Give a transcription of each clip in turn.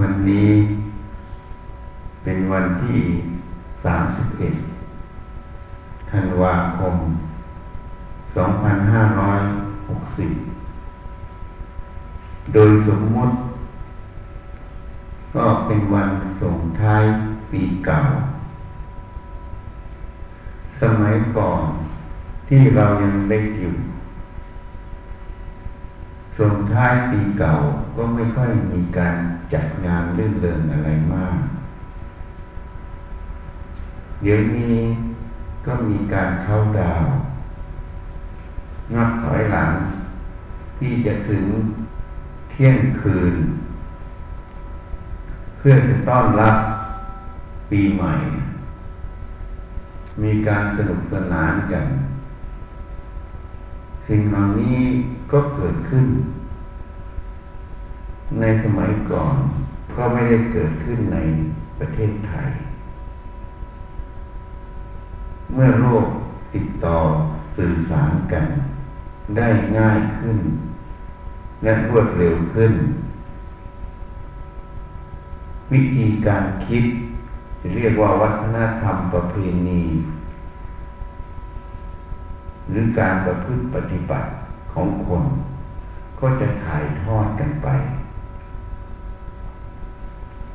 วันนี้เป็นวันที่สามสิบเอ็ดธันวาคมสองพันห้าร้อยหกสิบโดยสมมติ ก็เป็นวันส่งท้ายปีเก่า สมัยก่อนที่เรายังเล็กอยู่ ส่งท้ายปีเก่าก็ไม่ค่อยมีการจัดงานเลื่อนเริงอะไรมาก เดี๋ยวนี้ก็มีการเข้าดาวนับถอยหลัง ที่จะถึงเที่ยงคืน เพื่อจะต้อนรับปีใหม่ มีการสนุกสนานกันสิ่งเหล่านี้ ก็เกิดขึ้น ในสมัยก่อนก็ไม่ได้เกิดขึ้นในประเทศไทย เมื่อโลกติดต่อสื่อสารกัน ได้ง่ายขึ้น และรวดเร็วขึ้น วิธีการคิดเรียกว่าวัฒนธรรมประเพณี หรือการประพฤติปฏิบัติ ของคน ก็จะถ่ายทอดกันไป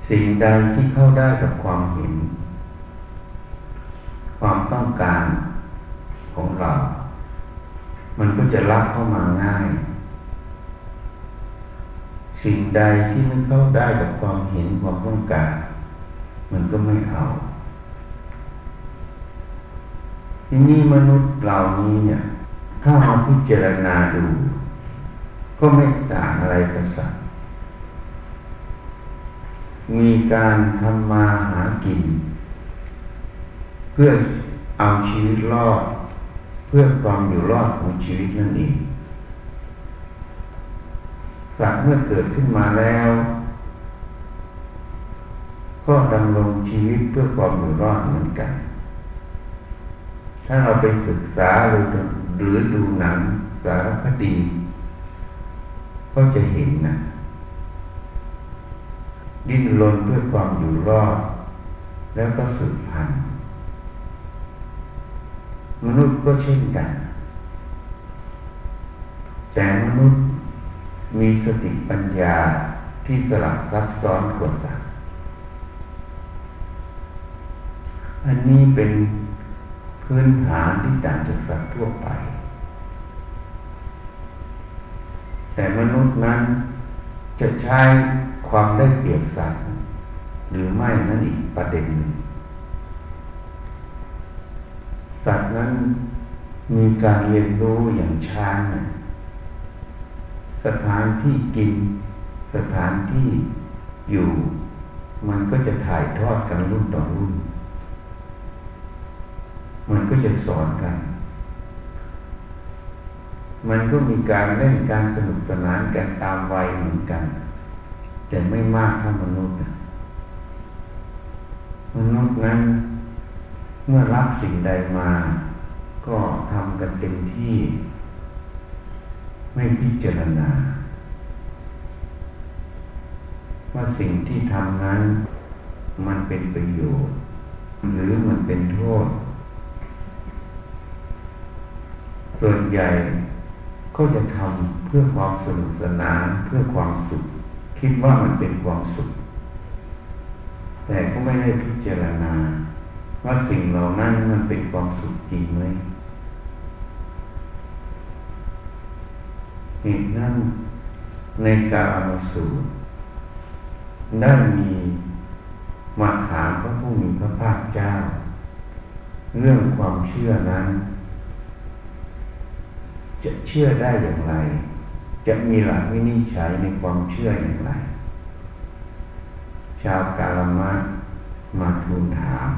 สิ่งใดที่เข้าได้กับความเห็น ความต้องการของเรา มันก็จะรับเข้ามาง่าย สิ่งใดที่ไม่เข้าได้กับความเห็นความต้องการ มันก็ไม่เอาที่นี่มนุษย์เหล่านี้เนี่ย ถ้ามาพิจารณาดู ก็ไม่ต่างอะไรกับสัตว์มีการทำมาหากิน เพื่อเอาชีวิตรอด เพื่อความอยู่รอดของชีวิตนั่นเองสัตว์เมื่อเกิดขึ้นมาแล้ว ก็ดำรงชีวิตเพื่อความอยู่รอดเหมือนกัน ถ้าเราไปศึกษาหรือ หรือดูหนังสารคดี ก็จะเห็นนะดิ้นรนเพื่อความอยู่รอด แล้วก็สืบพันธุ์มนุษย์ก็เช่นกัน แต่มนุษย์มีสติปัญญาที่สลับซับซ้อนกว่าสัตว์อันนี้เป็น พื้นฐานที่ต่างจากสัตว์ทั่วไป แต่มนุษย์นั้นจะใช้ความได้เปรียบสัตว์หรือไม่นั่นอีกประเด็นหนึ่งสัตว์นั้นมีการเรียนรู้อย่างช้างนะสถานที่กิน สถานที่อยู่ มันก็จะถ่ายทอดกันรุ่นต่อรุ่น มันก็จะสอนกัน มันก็มีการเล่นการสนุกสนานกันตามวัยเหมือนกัน แต่ไม่มากเท่ามนุษย์มนุษย์นั้น เมื่อรับสิ่งใดมา ก็ทำกันเต็มที่ ไม่พิจารณา ว่าสิ่งที่ทำนั้น มันเป็นประโยชน์ หรือมันเป็นโทษ ส่วนใหญ่ ก็จะทำเพื่อความสนุกสนานเพื่อความสุข คิดว่ามันเป็นความสุข แต่ก็ไม่ได้พิจารณา ว่าสิ่งเหล่านั้นมันเป็นความสุขจริงไหมเหตุนั้นในการอนุสูตรได้มีมาถามพระผู้มีพระภาคเจ้า เรื่องความเชื่อนั้น จะเชื่อได้อย่างไร จะมีหลักวินิจฉัยในความเชื่ออย่างไร ชาวกาลมะมาทูลถาม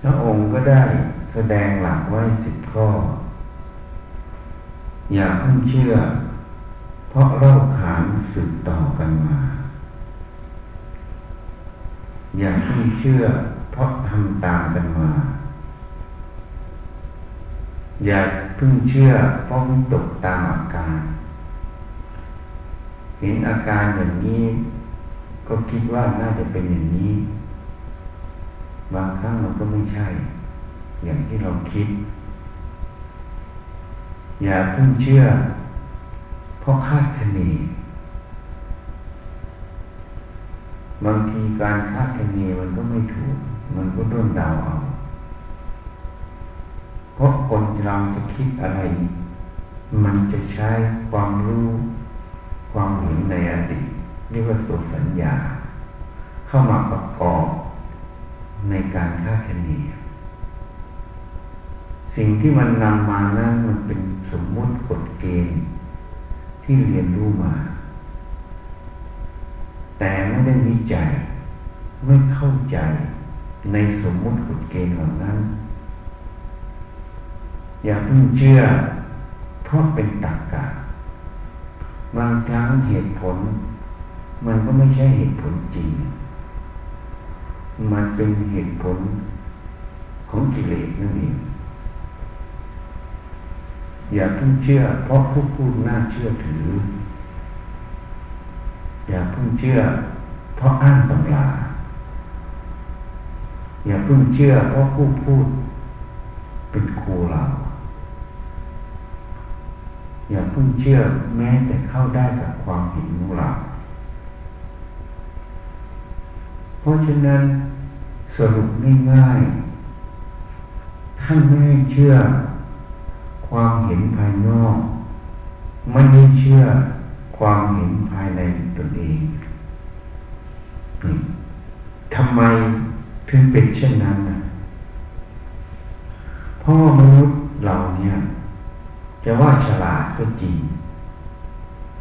พระองค์ก็ได้แสดงหลักไว้สิบข้อ อย่าเพิ่งเชื่อ เพราะเล่าขานสืบต่อกันมา อย่าเพิ่งเชื่อ เพราะทำตามกันมา อย่าเพิ่งเชื่อเพราะตกตามอาการ เห็นอาการอย่างนี้ ก็คิดว่าน่าจะเป็นอย่างนี้ บางครั้งมันก็ไม่ใช่ อย่างที่เราคิด อย่าเพิ่งเชื่อ เพราะคาดคะเนบางทีการคาดคะเนมันก็ไม่ถูก มันก็ด้นเดาเอา ราะคนเราจะคิดอะไร มันจะใช้ความรู้ความเห็นในอดีตเรียกว่าสุสัญญา เข้ามาประกอบในการคาดคะเนสิ่งที่มันนำมานั้นมันเป็นสมมติกฎเกณฑ์ที่เรียนรู้มา แต่ไม่ได้วิจัยไม่เข้าใจในสมมติกฎเกณฑ์เหล่านั้น อย่าเพิ่งเชื่อ เพราะเป็นตรรกะบางครั้งเหตุผล มันก็ไม่ใช่เหตุผลจริง มันเป็นเหตุผลของกิเลสนั่นเองอย่าเพิ่งเชื่อ เพราะผู้พูดน่าเชื่อถือ อย่าเพิ่งเชื่อ เพราะอ้างตำราอย่าเพิ่งเชื่อ เพราะผู้พูดเป็นครูเรา อย่าเพิ่งเชื่อแม้แต่เข้าได้กับความเห็นของเรา เพราะฉะนั้นสรุปง่ายๆท่านไม่ให้เชื่อ ความเห็นภายนอก ไม่ได้เชื่อความเห็นภายในตนเองทำไมถึงเป็นเช่นนั้นนะเพราะมนุษย์เราเนี่ย จะว่าฉลาดก็จริง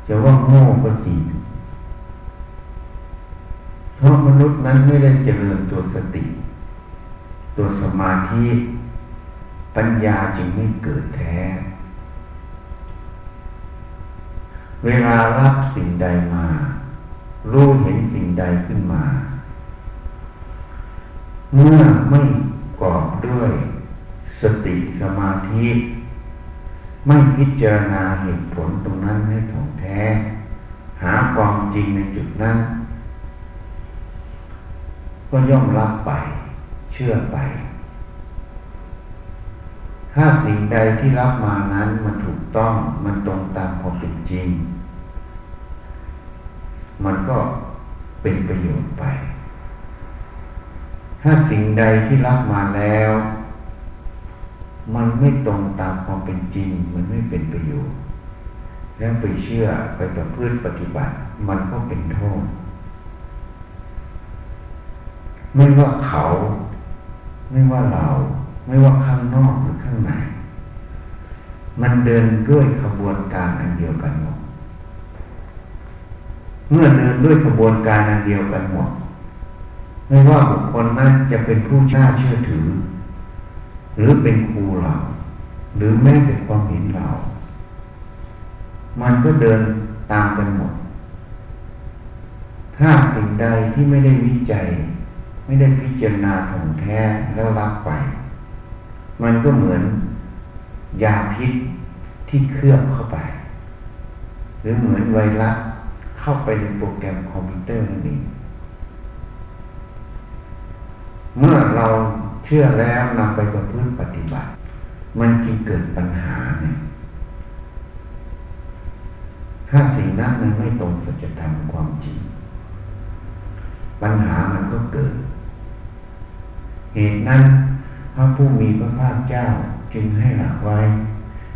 จะว่าโง่ก็จริงเพราะมนุษย์นั้นไม่ได้เจริญตัวสติ ตัวสมาธิปัญญาจึงไม่เกิดแท้ เวลารับสิ่งใดมา รู้เห็นสิ่งใดขึ้นมา เมื่อไม่กอบด้วย สติสมาธิ ไม่พิจารณาเหตุผลตรงนั้นให้ถ่องแท้ หาความจริงในจุดนั้น ก็ย่อมรับไป เชื่อไป ถ้าสิ่งใดที่รับมานั้นมันถูกต้องมันตรงตามความเป็นจริง มันก็เป็นประโยชน์ไป ถ้าสิ่งใดที่รับมาแล้ว มันไม่ตรงตามความเป็นจริง มันไม่เป็นประโยชน์ แล้วไปเชื่อไปประพฤติปฏิบัติ มันก็เป็นโทษ ไม่ว่าเขา ไม่ว่าเรา ไม่ว่าข้างนอกหรือข้างใน มันเดินด้วยขบวนการอันเดียวกันหมด เมื่อเดินด้วยกระบวนการอันเดียวกันหมด ไม่ว่าบุคคลนั้นจะเป็นผู้น่าเชื่อถือ หรือเป็นครูเรา หรือแม้แต่ความเห็นเรา มันก็เดินตามกันหมด ถ้าสิ่งใดที่ไม่ได้วิจัย ไม่ได้พิจารณาของแท้แล้วรับไป มันก็เหมือนยาพิษที่เคลือบเข้าไป หรือเหมือนไวรัสเข้าไปในโปรแกรมคอมพิวเตอร์นั่นเองเมื่อเรา ชื่อแล้วนำไปประพฤติปฏิบัติ มันจึงเกิดปัญหาเนี่ยถ้าสิ่งนั้นมันไม่ตรงสัจธรรมความจริง ปัญหามันก็เกิด เหตุนั้นพระผู้มีพระภาคเจ้าจึงให้หลักไว้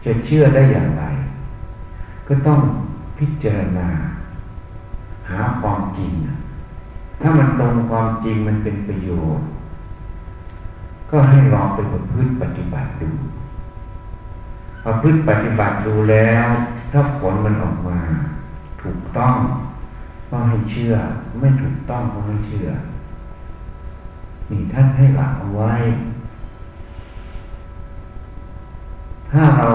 จะเชื่อได้อย่างไร ก็ต้องพิจารณา หาความจริง ถ้ามันตรงความจริงมันเป็นประโยชน์ ก็ให้ลองไปประพฤติปฏิบัติดูประพฤติปฏิบัติดูแล้ว ถ้าผลมันออกมา ถูกต้องก็ให้เชื่อ ไม่ถูกต้องก็ไม่เชื่อ นี่ท่านให้หลักเอาไว้ ถ้าเรา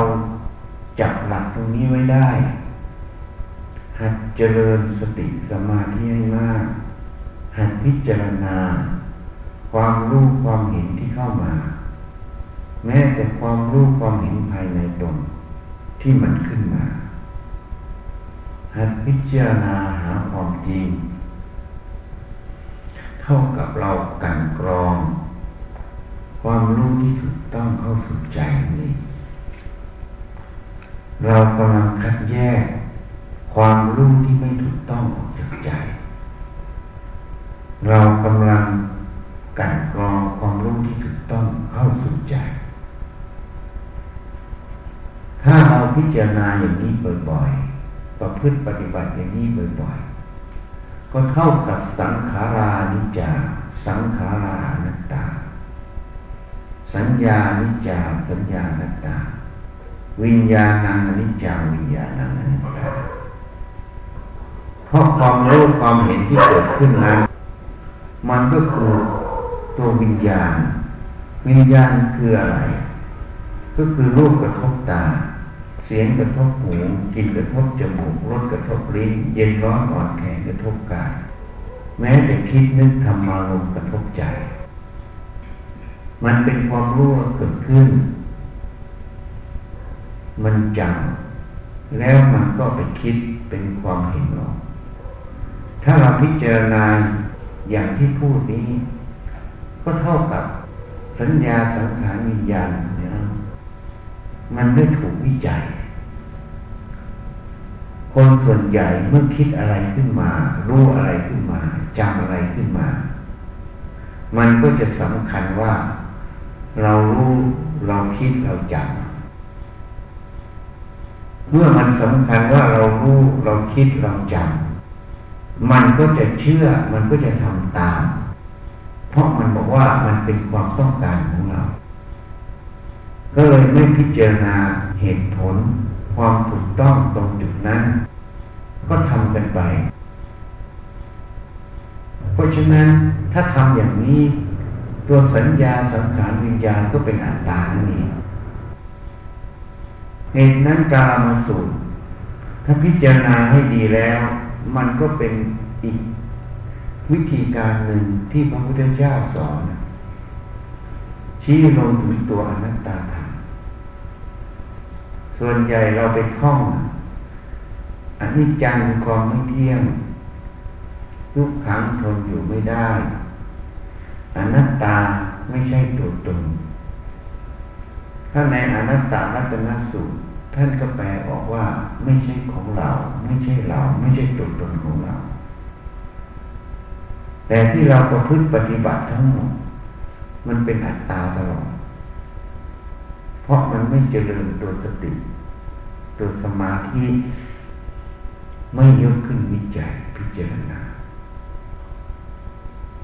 จับหลักตรงนี้ไว้ได้ หัดเจริญสติสมาธิให้มาก หัดพิจารณา ความรู้ความเห็นที่เข้ามา แม้แต่ความรู้ความเห็นภายในตนที่มันขึ้นมาหหัดพิจารณาหาความจริง เท่ากับเรากันกรอง ความรู้ที่ถูกต้องเข้าสู่ใจนี่เรากำลังคัดแยก ความรู้ที่ไม่ถูกต้องออกจากใจ เรากำลัง กันกรองความรู้ที่ถูกต้องเข้าสู่ใจ ถ้าเราพิจารณาอย่างนี้บ่อยๆ ประพฤติปฏิบัติอย่างนี้บ่อยๆ ก็เท่ากับสังขารานิจา สังขารานัตตา สัญญานิจา สัญญานัตตา วิญญาณังนิจาวิญญาณังนัตตาเพราะความรู้ความเห็นที่เกิดขึ้นนั้น มันก็คือ ตัววิญญาณ วิญญาณคืออะไร ก็คือรูปกระทบตา เสียงกระทบหูกลิ่นกระทบจมูกรสกระทบลิ้น เย็นร้อนอ่อนแข็งกระทบกาย แม้แต่คิดนึกทำมารมกระทบใจ มันเป็นความรู้เกิดขึ้น มันจำแล้วมันก็ไปคิดเป็นความเห็นออกถ้าเราพิจารณาอย่างที่พูดนี้ ก็เท่ากับสัญญาสังขารวิญญาณเนี่ยมันได้ถูกวิจัย คนส่วนใหญ่เมื่อคิดอะไรขึ้นมา รู้อะไรขึ้นมาจำอะไรขึ้นมา มันก็จะสำคัญว่า เรารู้เราคิดเราจำเมื่อมันสำคัญว่าเรารู้เราคิดเราจำมันก็จะเชื่อมันก็จะทำตาม เพราะมันบอกว่ามันเป็นความต้องการของเรา ก็เลยไม่พิจารณาเหตุผล ความถูกต้องตรงจุดนั้น ก็ทำกันไป เพราะฉะนั้นถ้าทำอย่างนี้ตัวสัญญาสังขารวิญญาณก็เป็นอัตตานั่นเองเหตุนั้นกามาสูตรถ้าพิจารณาให้ดีแล้ว มันก็เป็นอีก วิธีการหนึ่งที่พระพุทธเจ้าสอน ชี้ลงถึงตัวอนัตตาธรรมส่วนใหญ่เราไปท่องอันนี้จังความไม่เที่ยงทุกขังทนอยู่ไม่ได้อนัตตาไม่ใช่ตัวตนถ้าในอนัตตารัตนสูตรท่านก็แปลออกว่า ไม่ใช่ของเรา ไม่ใช่เรา ไม่ใช่ตัวตนของเรา แต่ที่เราประพฤติปฏิบัติทั้งหมด มันเป็นอัตตาตลอด เพราะมันไม่เจริญตัวสติ ตัวสมาธิไม่ยกขึ้นวิจัยพิจารณา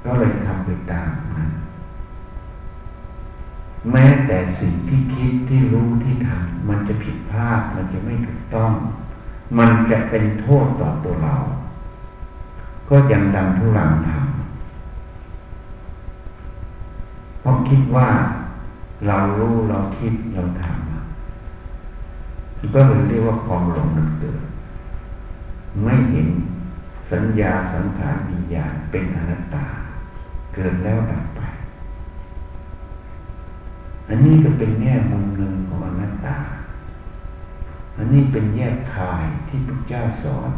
ก็เลยทำไปตามนั้นแม้แต่สิ่งที่คิดที่รู้ที่ทำมันจะผิดพลาดมันจะไม่ถูกต้อง มันจะเป็นโทษต่อตัวเรา ก็ยังดังทุลังทำเพ ราะคิดว่าเรารู้เราคิดเราทำก็เลยเรียกว่าความหลงมันเกิด ไม่เห็นสัญญาสังขารวิญญาณเป็นอนัตตา เกิดแล้วดับไป อันนี้ก็เป็นแง่มุมหนึ่งของอนัตตา อันนี้เป็นแยกคายที่พระเจ้าสอน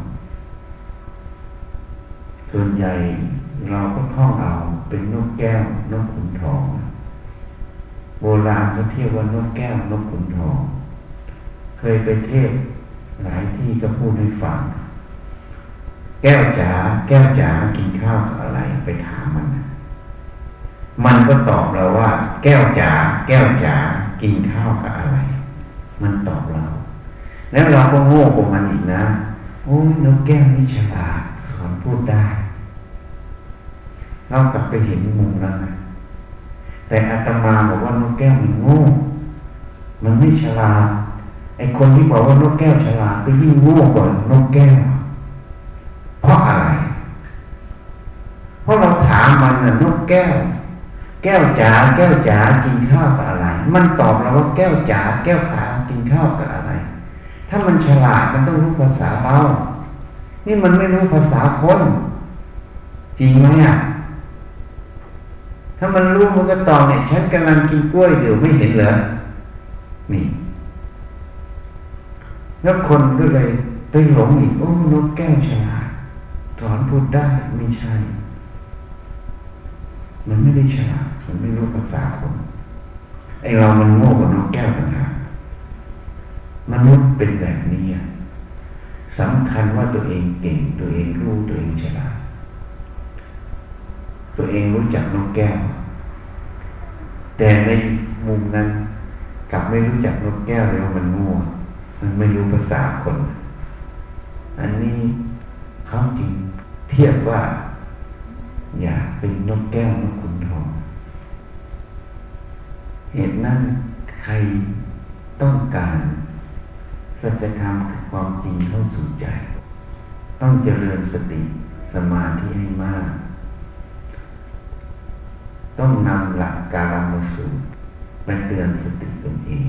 ส่วนใหญ่ เราก็ท่องเอาเป็นนกแก้วนกขุนทอง โบราณเขาเทียกว่านกแก้วนกขุนทอง เคยไปเทศหลายที่ก็พูดให้ฟัง แก้วจ๋าแก้วจ๋ากินข้าวอะไรไปถามมัน มันก็ตอบเราว่า แก้วจ๋าแก้วจ๋ากินข้าวกับอะไร มันตอบเรา แล้วเราก็โง่กับมันอีกนะโอ้ยนกแก้วนี่ฉลาดสอนพูดได้ เรากลับไปเห็นมุมนั้นนะแต่อาตมาบอกว่านกแก้วมันโง่มันไม่ฉลาดไอคนที่บอกว่านกแก้วฉลาดก็ยิ่งโง่กว่านกแก้ว เพราะอะไร เพราะเราถามมันน่ะนกแก้ว แก้วจ๋าแก้วจ๋ากินข้าวกับอะไร มันตอบเราว่าแก้วจ๋าแก้วขากินข้าวกับอะไร ถ้ามันฉลาดมันต้องรู้ภาษาเรา นี่มันไม่รู้ภาษาคน จริงไหมอะ ถ้ามันรู้มันก็ตอบเนี่ยฉันกำลังกินกล้วยอยู่ไม่เห็นเหรอนี่ แล้วคนก็เลยไปหลงอีกโอ้นกแก้วฉลาดสอนพูดได้ไม่ใช่ มันไม่ได้ฉลาดมันไม่รู้ภาษาคนไอเรามันโง่กว่านกแก้วต่างหากมนุษย์เป็นแบบนี้สำคัญว่าตัวเองเก่งตัวเองรู้ตัวเองฉลาด ตัวเองรู้จักนกแก้ว แต่ในมุมนั้นกลับไม่รู้จักนกแก้วเลยว่ามันง่มันไม่รู้ภาษาคน อันนี้เขาจริงเทียบว่า อย่าเป็นนกแก้วนกขุนทอง เหตุนั้นใครต้องการสัจธรรมคือความจริงเข้าสู่ใจ ต้องเจริญสติสมาธิให้มาก ต้องนำหลักการมาสู่มาเตือนสติตนเอง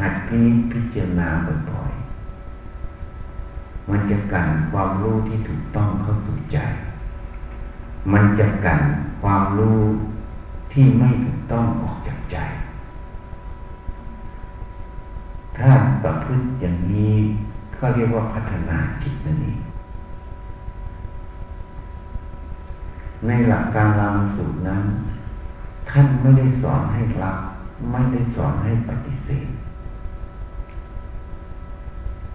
หัดพินิจพิจารณาบ่อยๆมันจะกันความรู้ที่ถูกต้องเข้าสู่ใจ มันจะกันความรู้ที่ไม่ถูกต้องออกจากใจ ถ้าประพฤติอย่างนี้ก็เรียกว่าพัฒนาจิตนั่นเองในหลักการรามสูตรนั้น ท่านไม่ได้สอนให้รับไม่ได้สอนให้ปฏิเสธ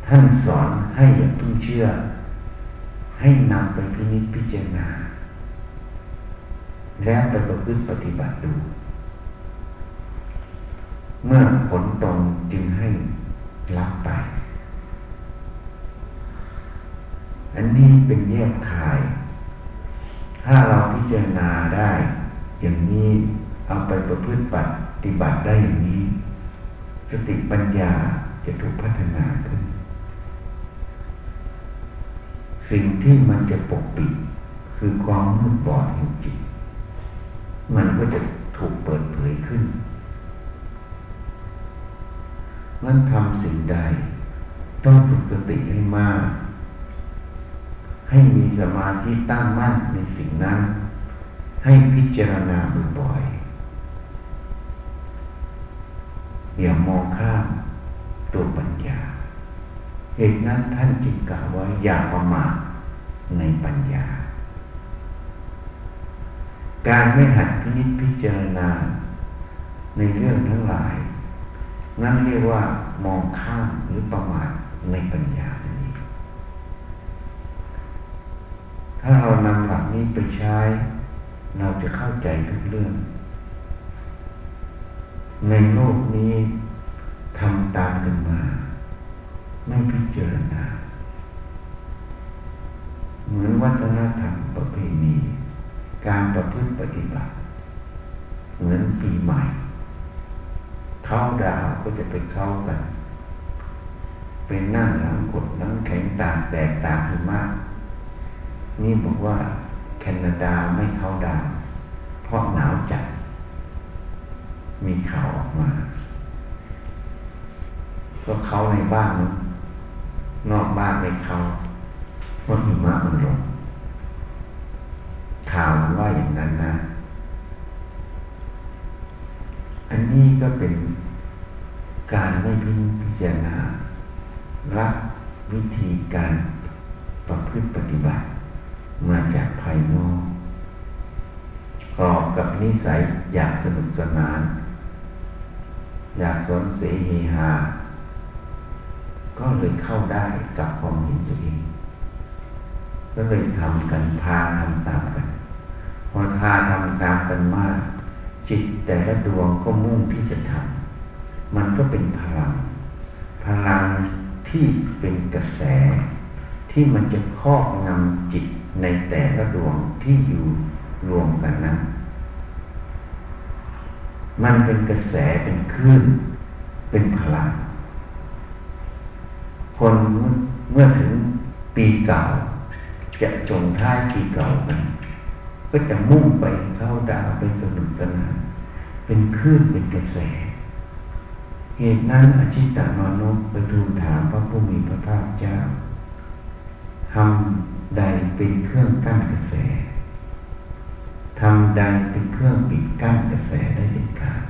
ท่านสอนให้อย่าเพิ่งเชื่อ ให้นำไปพินิจพิจารณา แล้วไปประพฤติปฏิบัติดู เมื่อผลตรงจึงให้รับไป อันนี้เป็นแยกขาย ถ้าเราพิจารณาได้อย่างนี้ เอาไปประพฤติปฏิบัติได้อย่างนี้ สติปัญญาจะถูกพัฒนาขึ้น สิ่งที่มันจะปกปิด คือความมืดบอดแห่งจิต มันก็จะถูกเปิดเผยขึ้นนั้นทำสิ่งใด ต้องฝึกสติให้มาก ให้มีสมาธิตั้งมั่นในสิ่งนั้น ให้พิจารณาบ่อยๆ อย่ามองข้ามตัวปัญญาเหตุนั้นท่านจึงกล่าวว่าอย่าประมาทในปัญญา การไม่หัดพินิจพิจารณา ในเรื่องทั้งหลาย นั่นเรียกว่ามองข้ามหรือประมาทในปัญญานี้ ถ้าเรานำหลักนี้ไปใช้ เราจะเข้าใจทุกเรื่อง ในโลกนี้ทำตามกันมา ไม่พิจารณา เหมือนวัฒนธรรมประเพณี การประพฤติปฏิบัติ เหมือนปีใหม่ เข้าดาวก็จะไปเข้ากัน เป็นนั่งหลังกดนั่งแข็งตากแดดตากหิมะนี่บอกว่าแคนาดาไม่เข้าดาวเพราะหนาวจัด มีข่าวออกมา ก็เขาในบ้าน นอกบ้านไม่เขาเพราหิมะมันลงข่าวมันว่าอย่างนั้นนะ อันนี้ก็เป็นการไม่พิพจารณารับวิธีการประพฤติปฏิบัติมาจากภายนอกกรอบกับนิสัยอยากสนุกสนาน อยากสนเสเฮฮาก็เลยเข้าได้กับความเห็นตัวเองก็เลยทำกันพาทำตามกัน พอพาทำตามกันมาก จิตแต่ละดวงก็มุ่งที่จะทำมันก็เป็นพลัง พลังที่เป็นกระแส ที่มันจะครอบงำจิตในแต่ละดวงที่อยู่รวมกันนั้น มันเป็นกระแสเป็นคลื่น เป็นพลัง คนเมื่อถึงปีเก่า จะส่งท้ายปีเก่ากันก็จะมุ่งไปเข้าดาวไปสนุกสนานเป็นคลื่นเป็นกระแส เหตุนั้นอจิตตมนุษย์ไปทูลถามพระผู้มีพระภาคเจ้าทำใดเป็นเครื่องกั้นกระแส ทำใดเป็นเครื่องปิดกั้นกระแสได้เด็ดขาด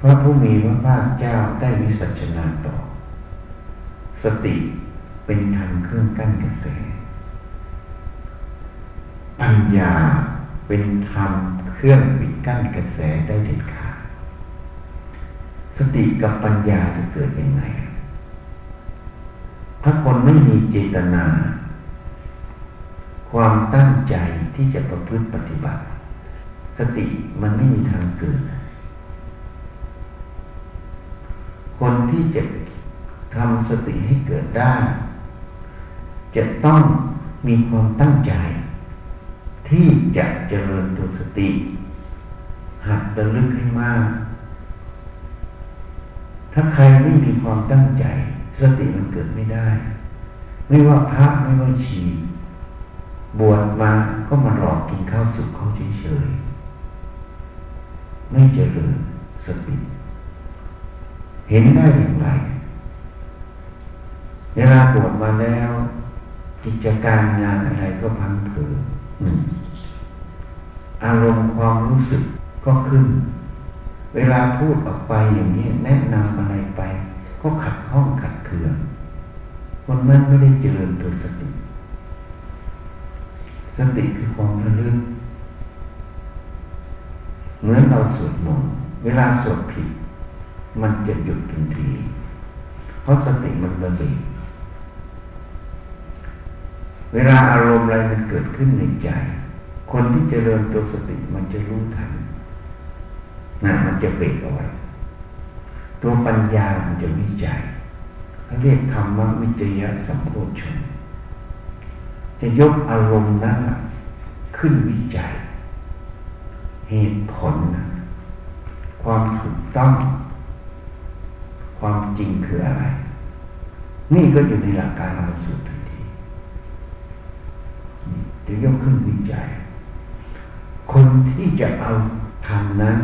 พระผู้มีพระภาคเจ้าได้วิสัชนาต่อ สติเป็นทางเครื่องกั้นกระแส ปัญญาเป็นธรรมเครื่องปิดกั้นกระแสได้เด็ดขาด สติกับปัญญาจะเกิดยังไง ถ้าคนไม่มีเจตนา ความตั้งใจที่จะประพฤติปฏิบัติ สติมันไม่มีทางเกิด คนที่จะทำสติให้เกิดได้ จะต้องมีความตั้งใจ ที่จะเจริญตัวสติ หัดระลึกให้มาก ถ้าใครไม่มีความตั้งใจ สติมันเกิดไม่ได้ ไม่ว่าพระไม่ว่าชี บวชมาก็มาหลอกกินข้าวสุกเขาเฉยๆไม่เจริญสติเห็นได้อย่างไร เวลาบวชมาแล้ว กิจการงานอะไรก็พังเผืออารมณ์ความรู้สึกก็ขึ้น เวลาพูดออกไปอย่างนี้แนะนำอะไรไป ก็ขัดข้องขัดเคืองคนนั้นไม่ได้เจริญตัวสติ สติคือความระลึกเหมือนเราสวดมนต์เวลาสวดผิด มันจะหยุดทันที เพราะสติมันระลึกเวลาอารมณ์อะไรมันเกิดขึ้นในใจ คนที่เจริญตัวสติมันจะรู้ทันนะมันจะเบรกเอาไว้ ตัวปัญญามันจะวิจัยเขาเรียกธรรมวิจยะสัมโพชน จะยกอารมณ์นั้นขึ้นวิจัย เหตุผลนะความถูกต้อง ความจริงคืออะไร นี่ก็อยู่ในหลักการเราสุดจะยกขึ้นวิจัย คนที่จะเอาทำนั้น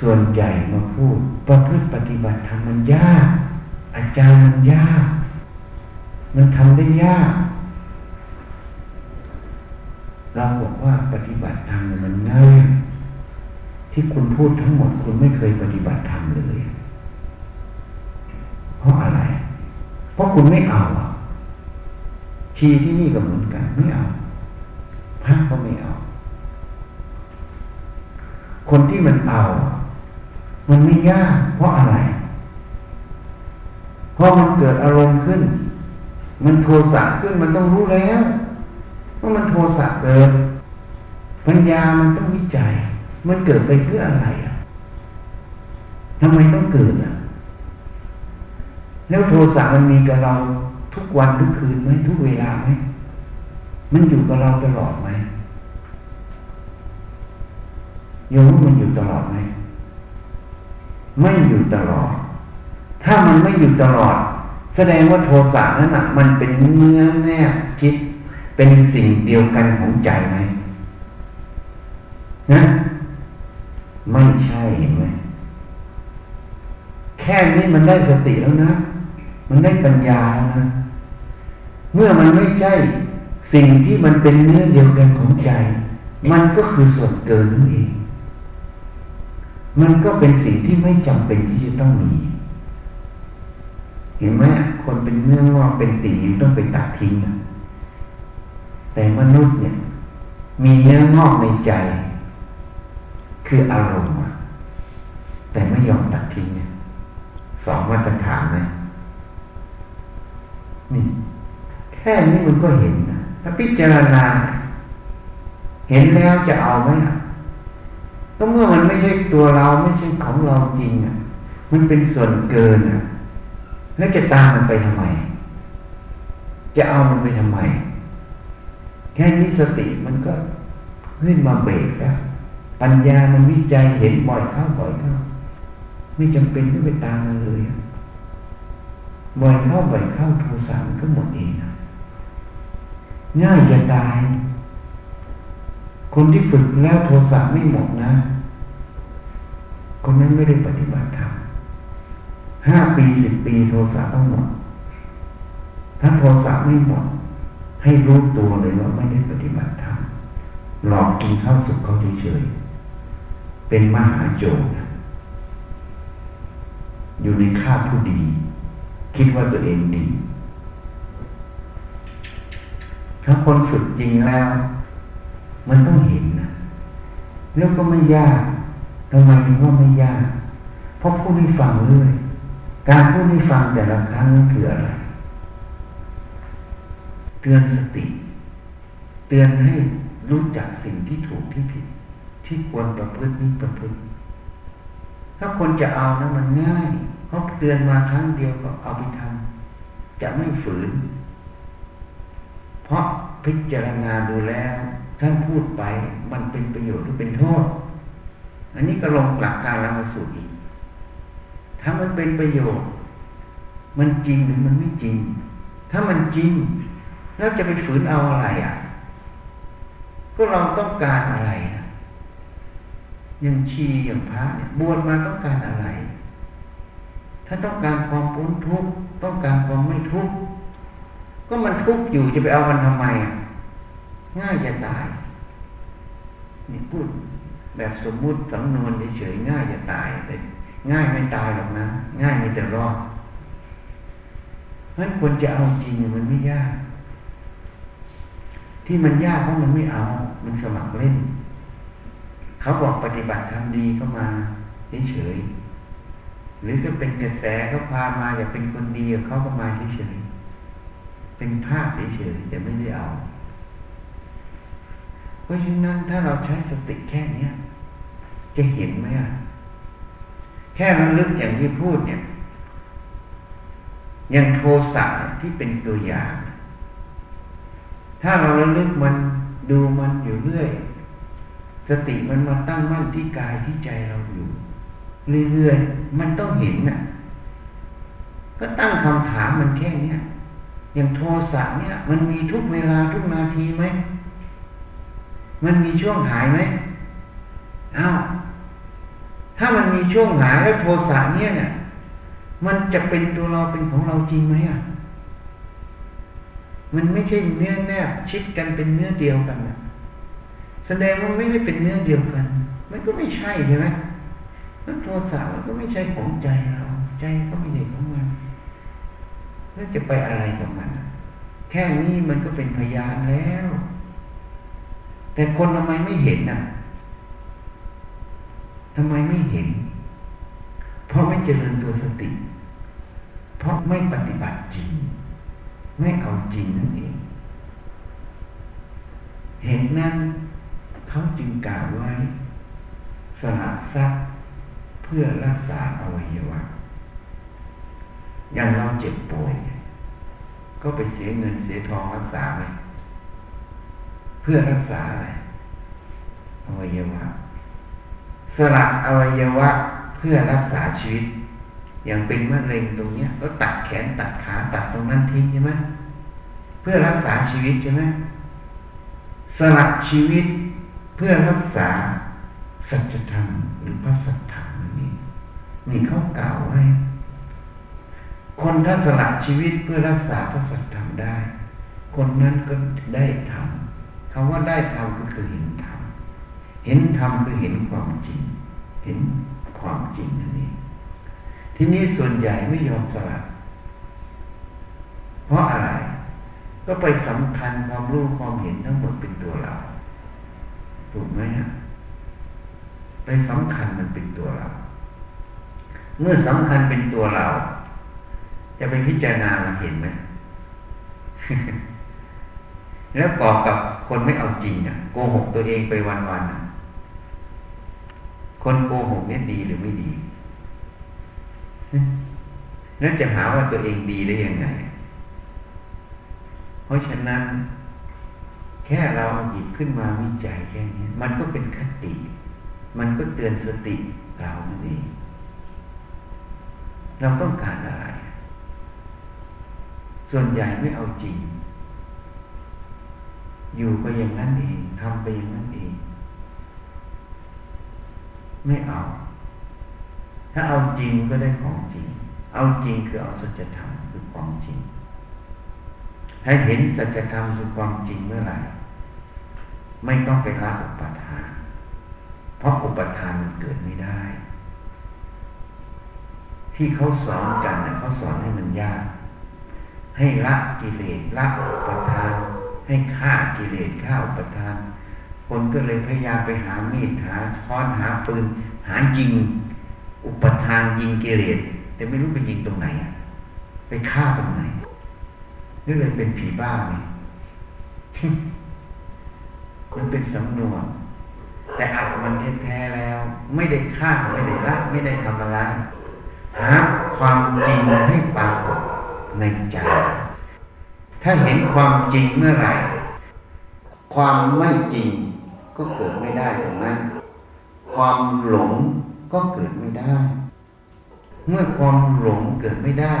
ส่วนใหญ่มาพูดประพฤติปฏิบัติธรรมมันยาก อาจารย์มันยาก มันทำได้ยาก เราบอกว่าปฏิบัติธรรมมันง่าย ที่คุณพูดทั้งหมดคุณไม่เคยปฏิบัติธรรมเลย เพราะอะไร เพราะคุณไม่เอาชีที่นี่ก็เหมือนกันไม่เอาพระก็ไม่เอา คนที่มันเอา มันไม่ยาก เพราะอะไร เพราะมันเกิดอารมณ์ขึ้น มันโทสะขึ้นมันต้องรู้แล้วว่ามันโทสะเกิด ปัญญามันต้องวิจัย มันเกิดไปเพื่ออะไรอะทำไมต้องเกิดอะ แล้วโทสะมันมีกับเราทุกวันทุกคืนไหมทุกเวลาไหมมันอยู่กับเราตลอดไหมโยมมันอยู่ตลอดไหมไม่อยู่ตลอด ถ้ามันไม่อยู่ตลอด แสดงว่าโทสะนั้นอะ มันเป็นเนื้อแน่คิดเป็นสิ่งเดียวกันของใจไหมนะไม่ใช่เห็นไหมแค่นี้มันได้สติแล้วนะ มันได้ปัญญาแล้วนะ เมื่อมันไม่ใช่ สิ่งที่มันเป็นเนื้อเดียวกันของใจ มันก็คือส่วนเกินนั่นเอง มันก็เป็นสิ่งที่ไม่จำเป็นที่จะต้องมี เห็นไหมคนเป็นเนื้องอกเป็นติ่งต้องไปตัดทิ้งนะแต่มนุษย์เนี่ย มีเนื้องอกในใจ คืออารมณ์แต่ไม่ยอมตัดทิ้งเนี่ยสองมาตรฐานไหมนี่ แค่นี้มันก็เห็นนะถ้าพิจารณา เห็นแล้วจะเอาไหมอะก็เมื่อมันไม่ใช่ตัวเราไม่ใช่ของเราจริงอะ มันเป็นส่วนเกินอะ แล้วจะตามมันไปทำไม จะเอามันไปทำไม แค่นี้สติมันก็ขึ้นมาเบรกแล้วปัญญามันวิจัยเห็นบ่อยเข้าบ่อยเข้าไม่จำเป็นต้องไปตามมันเลยบ่อยเข้าบ่อยเข้าโทสะมันก็หมดเองง่ายจะตาย คนที่ฝึกแล้วโทสะไม่หมดนะ คนนั้นไม่ได้ปฏิบัติธรรม ห้าปีสิบปีโทสะต้องหมด ถ้าโทสะไม่หมด ให้รู้ตัวเลยว่าไม่ได้ปฏิบัติธรรมหลอกกินข้าวสุกเขาเฉยๆเป็นมหาโจรอยู่ในข้าผู้ดี คิดว่าตัวเองดี ถ้าคนฝึกจริงแล้ว มันต้องเห็นนะแล้วก็ไม่ยากทำไมถึงว่าไม่ยาก เพราะผู้ที่ฟังเรื่อย การผู้ที่ฟังแต่ละครั้งคืออะไร เตือนสติ เตือนให้รู้จักสิ่งที่ถูกที่ผิด ที่ควรประพฤตินี้ประพฤติถ้าคนจะเอานะมันง่ายเขาเตือนมาครั้งเดียวก็เอาไปทำจะไม่ฝืน เพราะพิจารณาดูแล้วท่านพูดไปมันเป็นประโยชน์หรือเป็นโทษ อันนี้ก็ลงหลักการละมาสูตรอีก ถ้ามันเป็นประโยชน์ มันจริงหรือมันไม่จริง ถ้ามันจริง แล้วจะไปฝืนเอาอะไรอะ ก็เราต้องการอะไรอะอย่างชีอย่างพระเนี่ยบวชมาต้องการอะไร ถ้าต้องการความพ้นทุกข์ต้องการความไม่ทุกข์ก็มันทุกข์อยู่จะไปเอามันทำไมอะง่ายจะตายนี่พูดแบบสมมุติสำนวนเฉยๆง่ายจะตายเลย ง่ายไม่ตายหรอกนะ ง่ายมีแต่รอดเพราะควรจะเอาจริงมันไม่ยาก ที่มันยากเพราะมันไม่เอา มันสมัครเล่น เขาบอกปฏิบัติทำดีก็มาเฉยหรือก็เป็นกระแสเขาพามาอยากเป็นคนดีเขาก็มาเฉยเป็นภาพเฉยๆแต่ไม่ได้เอา เพราะฉะนั้นถ้าเราใช้สติแค่เนี้ยจะเห็นไหมอะ แค่ระลึกอย่างที่พูดเนี่ยอย่างโทสะที่เป็นตัวอย่าง ถ้าเราระลึกมันดูมันอยู่เรื่อย สติมันมาตั้งมั่นที่กายที่ใจเราอยู่ เรื่อยๆมันต้องเห็นน่ะ ก็ตั้งคำถามมันแค่เนี้ยอย่างโทสะเนี่ย มันมีทุกเวลาทุกนาทีไหม มันมีช่วงหายไหมอ้าว ถ้ามันมีช่วงหายแล้วโทสะเนี่ยเนี่ย มันจะเป็นตัวเราเป็นของเราจริงไหมอะ มันไม่ใช่เนื้อแนบชิดกันเป็นเนื้อเดียวกันนะแสดงว่าไม่ได้เป็นเนื้อเดียวกัน มันก็ไม่ใช่ใช่ไหมแล้วโทสะมันก็ไม่ใช่ของใจเรา ใจก็ไม่ใช่ของมันแล้วจะไปอะไรกับมัน แค่นี้มันก็เป็นพยานแล้ว แต่คนทำไมไม่เห็นน่ะ ทำไมไม่เห็น เพราะไม่เจริญตัวสติ เพราะไม่ปฏิบัติจริง ไม่เอาจริงนั่นเอง เหตุนั้นเขาจึงกล่าวไว้ สละทรัพย์เพื่อรักษาอวัยวะ อย่างเราเจ็บป่วย ก็ไปเสียเงินเสียทองรักษาไหมเพื่อรักษาอะไรอวัยวะ สละอวัยวะเพื่อรักษาชีวิต อย่างเป็นมะเร็งตรงเนี้ย ก็ตัดแขนตัดขาตัดตรงนั้นทิ้งใช่ไหมเพื่อรักษาชีวิตใช่ไหมสละชีวิตเพื่อรักษาสัจธรรมหรือพระสัจธรรมนี่นี่เขากล่าวไว้คนถ้าสละชีวิตเพื่อรักษาพระสัจธรรมได้ คนนั้นก็ได้ทำคำว่าได้ทำก็คือเห็นธรรม เห็นธรรมคือเห็นความจริง เห็นความจริงนั่นเองทีนี้ส่วนใหญ่ไม่ยอมสละเพราะอะไร ก็ไปสำคัญความรู้ความเห็นทั้งหมดเป็นตัวเรา ถูกไหมฮะไปสำคัญมันเป็นตัวเรา เมื่อสำคัญเป็นตัวเรา จะไปพิจารณามันเห็นไหมแล้วบอกกับคนไม่เอาจริงอะโกหกตัวเองไปวันๆ คนโกหกเนี่ยดีหรือไม่ดีนั่นจะหาว่าตัวเองดีได้ยังไง เพราะฉะนั้น แค่เราหยิบขึ้นมาวิจัยแค่นี้มันก็เป็นคติ มันก็เตือนสติเรานั่นเองเราต้องการอะไร ส่วนใหญ่ไม่เอาจริง อยู่ไปอย่างนั้นเองทำไปอย่างนั้นเอง ไม่เอา ถ้าเอาจริงก็ได้ของจริง เอาจริงคือเอาสัจธรรมคือความจริงให้เห็นสัจธรรมคือความจริงเมื่อไหร่ ไม่ต้องไปละอุปทาน เพราะอุปทานมันเกิดไม่ได้ ที่เขาสอนกันนะเขาสอนให้มันยาก ให้ละกิเลสละอุปทาน ให้ฆ่ากิเลสฆ่าอุปทาน คนก็เลยพยายามไปหามีดหาค้อนหาปืน หายิง อุปทานยิงกิเลสแต่ไม่รู้ไปยิงตรงไหนไปฆ่าตรงไหนนี่เลยเป็นผีบ้าไงมันเป็นสำนวน แต่อัดมันแท้ๆแล้ว ไม่ได้ฆ่าไม่ได้ละไม่ได้ทำอะไรหาความจริงให้ปรากฏในใจ ถ้าเห็นความจริงเมื่อไหร่ ความไม่จริง ก็เกิดไม่ได้ตรงนั้น ความหลงก็เกิดไม่ได้ เมื่อความหลงเกิดไม่ได้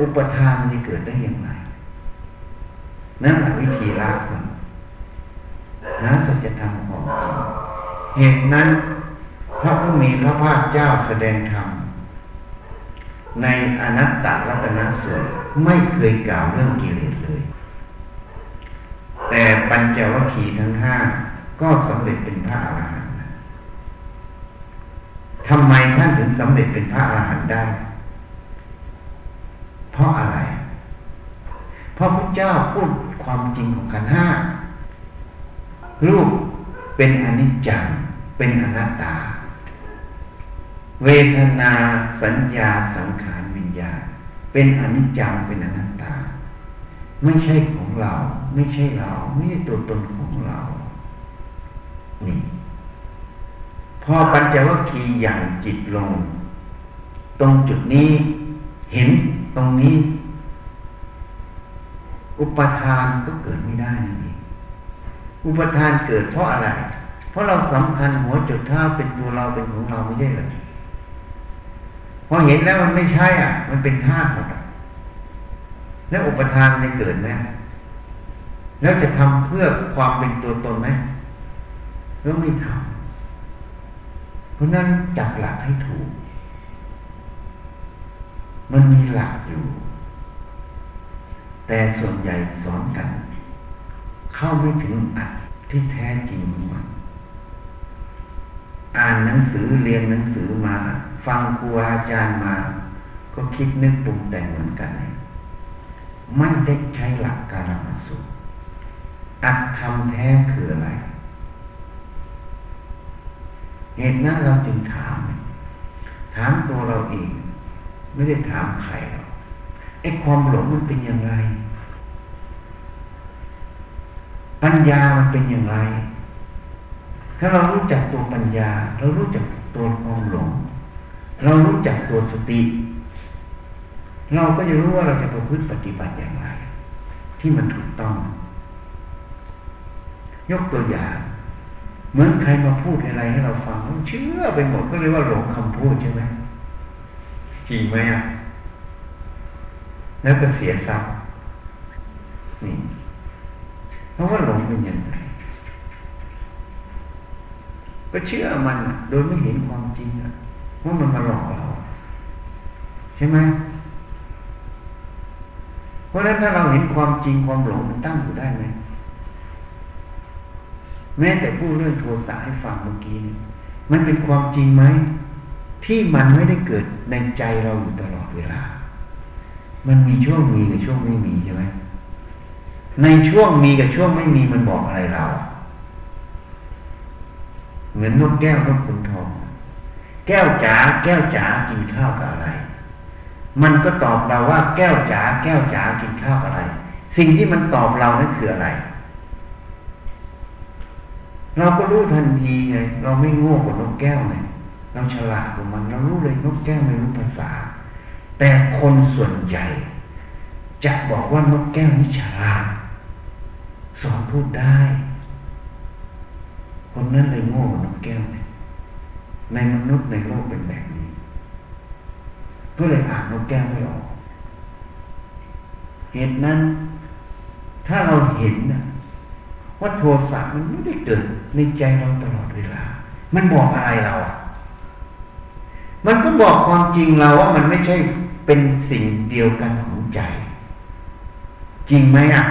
อุปทานจะเกิดได้อย่างไรนั่นแหละวิธีละมันหาสัจธรรมของจริงเหตุนั้น พระผู้มีพระภาคเจ้าแสดงธรรมในอนัตตรัตนสูตรไม่เคยกล่าวเรื่องกิเลสเลย แต่ปัญจวัคคีย์ทั้งห้า ก็สำเร็จเป็นพระอรหันต์ทำไมท่านถึงสำเร็จเป็นพระอรหันต์ได้ เพราะอะไร เพราะพระเจ้าพูดความจริงของขันห้ารูปเป็นอนิจจัง เป็นอนัตตา เวทนาสัญญาสังขารวิญญาณเป็นอนิจจังเป็นอนัตตา ไม่ใช่ของเรา ไม่ใช่เรา ไม่ใช่ตัวตนของเรา นี่พอปัญจวัคคีย์อย่างจิตลง ตรงจุดนี้เห็นตรงนี้ อุปทานก็เกิดไม่ได้นั่นเองอุปทานเกิดเพราะอะไร เพราะเราสำคัญหัวจุดเท้าเป็นตัวเราเป็นของเราไม่ใช่เหรอพอเห็นแล้วมันไม่ใช่อะ มันเป็นธาตุหมดแล้วอุปทานจะเกิดไหมแล้วจะทำเพื่อความเป็นตัวตนไหม แล้วไม่ทำเพราะนั้นจับหลักให้ถูก มันมีหลักอยู่ แต่ส่วนใหญ่สอนกัน เข้าไม่ถึงอัดที่แท้จริงองมันอ่านหนังสือเรียนหนังสือมา ฟังครูอาจารย์มา ก็คิดนึกปรุงแต่งเหมือนกันไม่ได้ใช้หลักการมาสุอัดทำแท้คืออะไร เหตุนั้นเราจึงถาม ถามตัวเราเอง ไม่ได้ถามใครหรอกไอ้ความหลงมันเป็นอย่างไร ปัญญามันเป็นอย่างไร ถ้าเรารู้จักตัวปัญญา เรารู้จักตัวความหลง เรารู้จักตัวสติ เราก็จะรู้ว่าเราจะประพฤติปฏิบัติอย่างไร ที่มันถูกต้อง ยกตัวอย่าง เหมือนใครมาพูดอะไรให้เราฟังเราเชื่อไปหมดก็เรียกว่าหลงคำพูดใช่ไหมจริงไหมอะแล้วก็เสียทรัพย์นี่เพราะว่าหลงเป็นอย่างไรก็เชื่อมันโดยไม่เห็นความจริงว่ามันมาหลอกเรา ใช่ไหมเพราะฉะนั้นถ้าเราเห็นความจริงความหลงมันตั้งอยู่ได้ไหม แม้แต่ผู้เรื่องโทสะให้ฟังเมื่อกี้ มันเป็นความจริงไหม ที่มันไม่ได้เกิดในใจเราอยู่ตลอดเวลา มันมีช่วงมีกับช่วงไม่มีใช่ไหมในช่วงมีกับช่วงไม่มีมันบอกอะไรเรา เหมือนนกแก้วนกขุนทอง แก้วจ๋าแก้วจ๋ากินข้าวกับอะไร มันก็ตอบเราว่าแก้วจ๋าแก้วจ๋ากินข้าวกับอะไร สิ่งที่มันตอบเรานั่นคืออะไร เราก็รู้ทันทีไงเราไม่ง่กว่านกแก้วไงเราฉลาดกว่ามัน เรารู้เลยนกแก้วไม่รู้ภาษา แต่คนส่วนใหญ่ จะบอกว่านกแก้วนี่ฉลาดสอนพูดได้ คนนั้นเลยโง่านกแก้วในมนุษย์ในโลกเป็นแบบนี้ก็เลยอ่านนกแก้วไม่ออก เหตุนั้น ถ้าเราเห็นนะ ว่าโทสะมันไม่ได้เกิดในใจเราตลอดเวลา มันบอกอะไรเราอะ มันก็บอกความจริงเราว่ามันไม่ใช่เป็นสิ่งเดียวกันของใจ จริงไหมอะ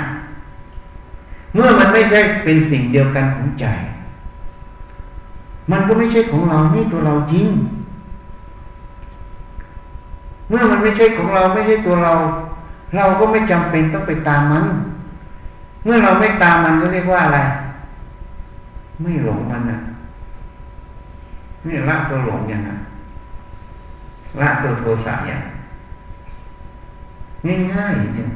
เมื่อมันไม่ใช่เป็นสิ่งเดียวกันของใจ มันก็ไม่ใช่ของเรานี่ตัวเราจริง เมื่อมันไม่ใช่ของเราไม่ใช่ตัวเรา เราก็ไม่จำเป็นต้องไปตามมัน เมื่อเราไม่ตามมันก็เรียกว่าอะไร ไม่หลงมันนะนี่ละตัวหลงอย่างนั้นละตัวโทสะอย่างง่ายๆเนี่ย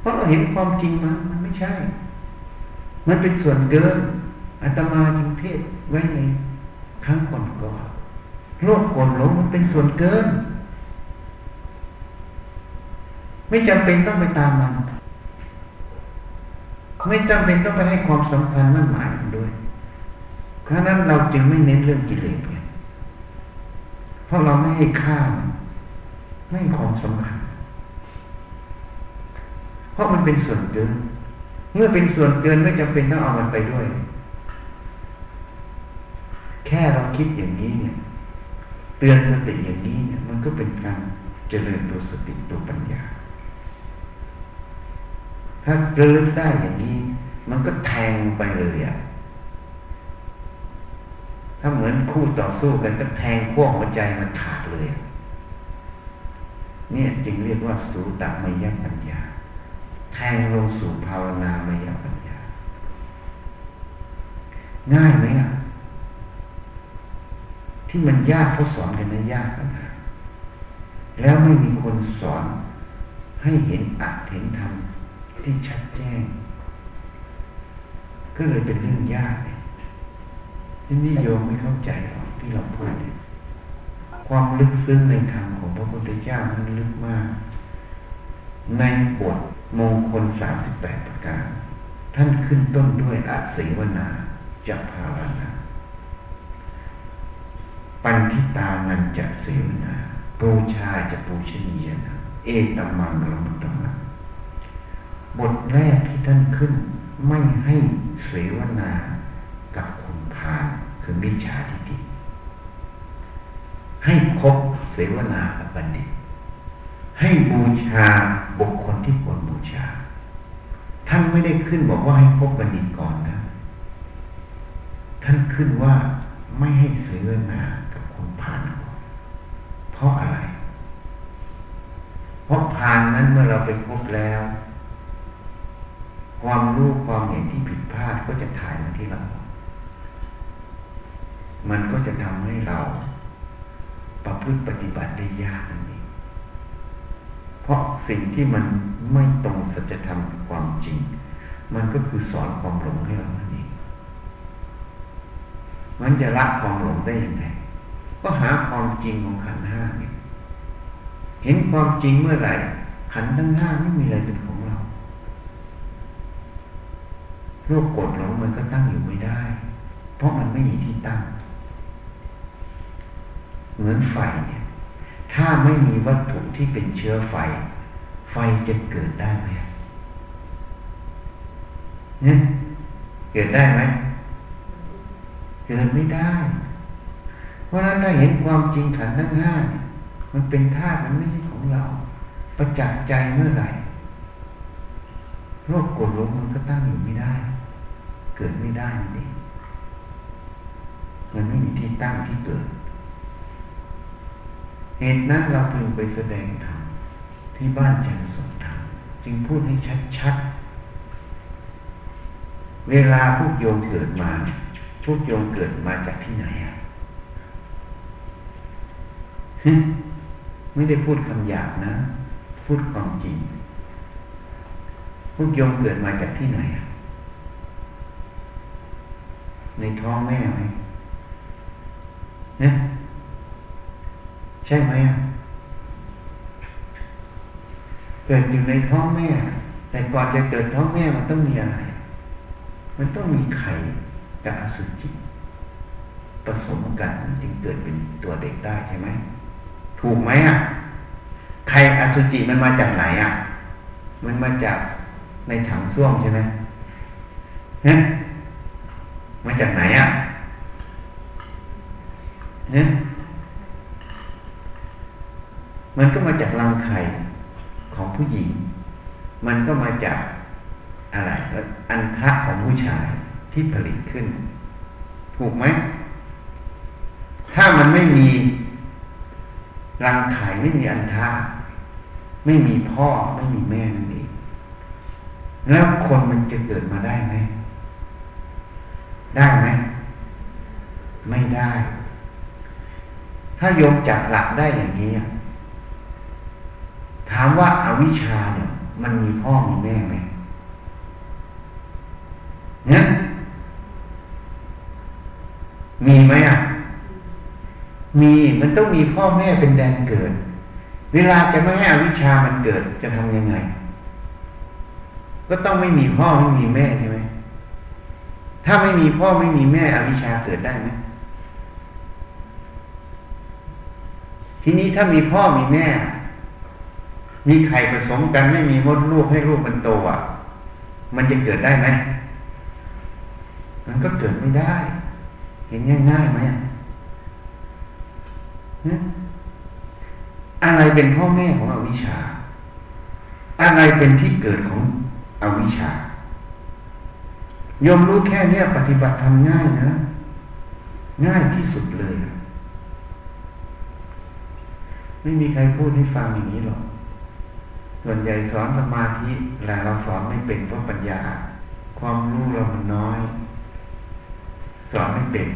เพราะเราเห็นความจริงมันมันไม่ใช่ มันเป็นส่วนเกินอาตมาจึงเทศไว้ในครั้งก่อนก่อนโลกโกรธหลงมันเป็นส่วนเกิน ไม่จำเป็นต้องไปตามมัน ไม่จำเป็นต้องไปให้ความสำคัญมั่นหมายมันด้วยเพราะนั้นเราจึงไม่เน้นเรื่องกิเลสไงเพราะเราไม่ให้ค่ามันไม่ให้ความสำคัญ เพราะมันเป็นส่วนเกิน เมื่อเป็นส่วนเกินไม่จำเป็นต้องเอามันไปด้วย แค่เราคิดอย่างนี้เนี่ย เตือนสติอย่างนี้เนี่ย มันก็เป็นการเจริญตัวสติตัวปัญญา ถ้าเริญได้อย่างนี้ มันก็แทงไปเลยอะถ้าเหมือนคู่ต่อสู้กันก็แทงขั้วหัวใจมันขาดเลยเนี่ยจึงเรียกว่าสูตมยปัญญา แทงลงสู่ภาวนามยปัญญา ง่ายไหมอะที่มันยากเพราะสอนกันนั้นยากกันนะแล้วไม่มีคนสอนให้เห็นอัตเห็นธรรม ที่ชัดแจ้ง ก็เลยเป็นเรื่องยากเลยที่นี่โยมไม่เข้าใจหรอกที่เราพูดเนี่ยความลึกซึ้งในธรรมของพระพุทธเจ้ามันลึกมาก ในบทมงคลสามสิบแปดประการ ท่านขึ้นต้นด้วยอาศิวนาจะภาวนาปันทิตานันจะเสวนาปูชาจะปูชนียนะ เอตมังกลมุตตมัง บทแรกที่ท่านขึ้น ไม่ให้เสวนา กับคุณพานคือมิจฉาทิฏฐิให้คบเสวนากับบัณฑิต ให้บูชาบุคคลที่ควรบูชา ท่านไม่ได้ขึ้นบอกว่าให้คบบัณฑิตก่อนนะ ท่านขึ้นว่าไม่ให้เสวนากับคนพานก่อนเพราะอะไร เพราะพานนั้นเมื่อเราไปพบแล้ว ความรู้ความเห็นที่ผิดพลาดก็จะถ่ายมาที่เรา มันก็จะทำให้เรา ประพฤติปฏิบัติได้ยากนั่นเองเพราะสิ่งที่มันไม่ตรงสัจธรรมความจริง มันก็คือสอนความหลงให้เรานั่นเองมันจะละความหลงได้ยังไง ก็หาความจริงของขันห้าเนี่ยเห็นความจริงเมื่อไหร่ ขันทั้งห้าไม่มีอะไรเป็นของเราโรคกดหลงมันก็ตั้งอยู่ไม่ได้ เพราะมันไม่มีที่ตั้ง เหมือนไฟเนี่ย ถ้าไม่มีวัตถุที่เป็นเชื้อไฟ ไฟจะเกิดได้ไหมเนี่ยเกิดได้ไหม เกิดไม่ได้ เพราะนั้นถ้าเห็นความจริงขันทั้งห้ามันเป็นธาตุมันไม่ใช่ของเรา ประจักษ์ใจเมื่อไหร่โรคกดลงมันก็ตั้งอยู่ไม่ได้ กิดไม่ได้นี่มันไม่มีที่ตั้งที่เกิด เหตุนั้นเราพึงไปแสดงธรรมที่บ้านจันสงธรรมจึงพูดให้ชัดๆ เวลาพวกโยมเกิดมาพวกโยมเกิดมาจากที่ไหนอะไม่ได้พูดคำหยาบนะ พูดความจริงพวกโยมเกิดมาจากที่ไหนอะ ในท้องแม่ไหมเนี่ยใช่ไหมอะเกิดอยู่ในท้องแม่ แต่ก่อนจะเกิดท้องแม่มันต้องมีอะไร มันต้องมีไข่กับอสุจิผสมกันจึงเกิดเป็นตัวเด็กได้ใช่ไหมถูกไหมอะไข่อสุจิมันมาจากไหนอะ มันมาจากในถังส้วมใช่ไหมเนี่ย มาจากไหนอะเนี่ยมันก็มาจากรังไข่ของผู้หญิง มันก็มาจากอะไรอันทะของผู้ชายที่ผลิตขึ้น ถูกไหม ถ้ามันไม่มีรังไข่ไม่มีอันท่าไม่มีพ่อไม่มีแม่นั่นเองแล้วคนมันจะเกิดมาได้ไหม ได้ไหมไม่ได้ ถ้าโยมจับหลักได้อย่างนี้ ถามว่าอาวิชชาเนี่ย มันมีพ่อมีแม่ไหมเนี่ยมีไหมอะ มีมันต้องมีพ่อแม่เป็นแดนเกิด เวลาจะไม่ให้อวิชามันเกิดจะทำยังไง ก็ต้องไม่มีพ่อไม่มีแม่ใช่ไหม ถ้าไม่มีพ่อไม่มีแม่อวิชาเกิดได้ไหมทีนี้ถ้ามีพ่อมีแม่ มีไข่ผสมกันไม่มีมดลูกให้ลูกมันโตอะ มันจะเกิดได้ไหมมันก็เกิดไม่ได้ เห็นง่ายๆไหมอะไรเป็นพ่อแม่ของอวิชชา อะไรเป็นที่เกิดของอวิชชา ยมรู้แค่เนี้ยปฏิบัติทำง่ายนะ ง่ายที่สุดเลย ไม่มีใครพูดให้ฟังอย่างนี้หรอกส่วนใหญ่สอนสมาธิแต่เราสอนไม่เป็นเพราะปัญญา ความรู้เรามันน้อย สอนไม่เป็น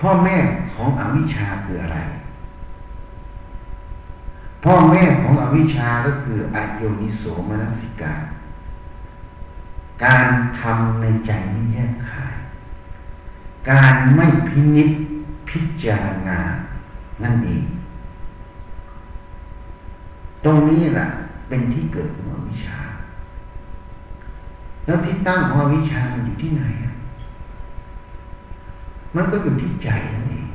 พ่อแม่ของอวิชชาคืออะไร พ่อแม่ของอวิชชาก็คืออโยนิโสมนสิกา การทำในใจไม่แยกขาย การไม่พินิจพิจารณา นั่นเอง ตรงนี้แหละเป็นที่เกิดของอวิชชา แล้วที่ตั้งของอวิชชามันอยู่ที่ไหน มันก็อยู่ที่ใจนั่นเอง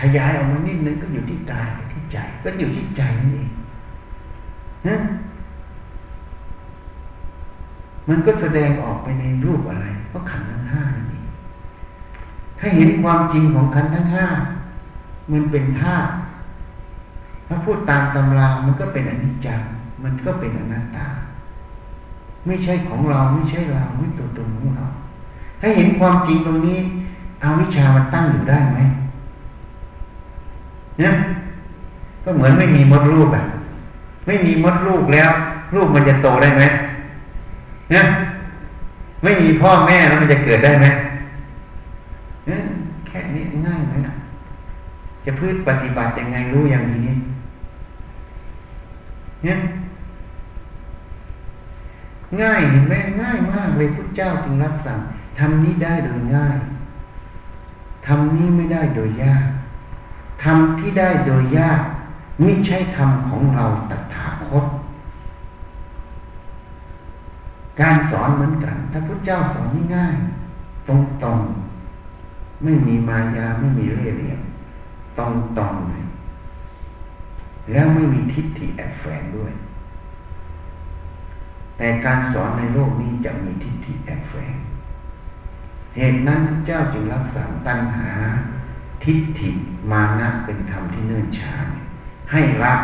ขยายออกมานิดนึงก็อยู่ที่กายที่ใจ ก็อยู่ที่ใจนั่นเองนะมันก็แสดงออกไปในรูปอะไร ก็ขันธ์ทั้งห้านั่ถ้าเห็นความจริงของขันธ์ทั้งห้ามันเป็นธาตุถ้าพูดตามตำรามันก็เป็นอนิจจังมันก็เป็นอนัตตา ไม่ใช่ของเราไม่ใช่เราไม่ตัวตนของเรา ถ้าเห็นความจริงตรงนี้เอาวิชามันตั้งอยู่ได้ไหม นี่ยก็เหมือนไม่มีมดลูกอะไม่มีมดลูกแล้ว ลูกมันจะโตได้ไหมเนี่ยไม่มีพ่อแม่แล้วมันจะเกิดได้ไหมเนี่ยแค่นี้ง่ายไหมนะจะพืชปฏิบัติยังไงรู้อย่างนี้เนี่ยง่ายเห็นไหมง่ายมากเลยพุทธเจ้าจึงรับสั่งทำนี้ได้โดยง่ายทำนี้ไม่ได้โดยยาก ทำที่ได้โดยยากไม่ใช่ธรรมของเราตถาคต การสอนเหมือนกัน ถ้าพุทธเจ้าสอนง่ายตรงตรงไม่มีมายาไม่มีเล่ห์เหลี่ยมตรงตรงเลยแล้วไม่มีทิฏฐิแอบแฝงด้วย แต่การสอนในโลกนี้จะมีทิฏฐิแอบแฝง เหตุนั้นพระเจ้าจึงรับสั่งตัณหา ทิฏฐิมานะเป็นธรรมที่เนื่นช้าให้ละ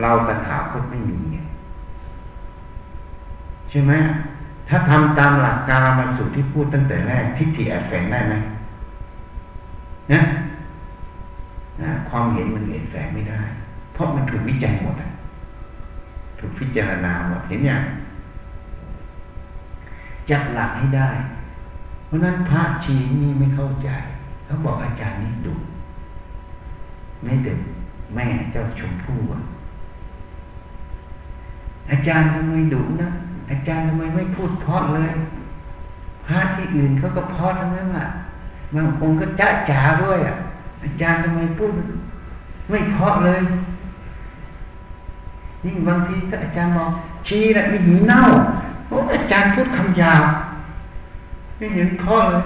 เราตถาคตไม่มีใช่ไหมถ้าทำตามหลักการมาสู่ที่พูดตั้งแต่แรกทิฏฐิแอบแฝงได้ไหมนะนะความเห็นมันเห็นแฝงไม่ได้ เพราะมันถูกวิจัยหมดถูกพิจารณาหมดเห็นอย่างจับหลักให้ได้ เพราะนั้นพระชีนี่ไม่เข้าใจ เขาบอกอาจารย์นี่ดุไม่ด็กแม่เจ้าชมพู่อาจารย์ทำไมดุนะอาจารย์ทำไมไม่พูดเพาะเลยพระที่อื่นเขาก็เพาะทั้งนั้นแหละบางองค์ก็จ้าจ๋าด้วยอะ อาจารย์ทำไมพูด ไม่เพาะเลยยิ่งบางทีก็อาจารย์บอกชี้นะนี่หีเน่าโอ้อาจารย์พูดคำหยาบไม่เห็นข้อเลย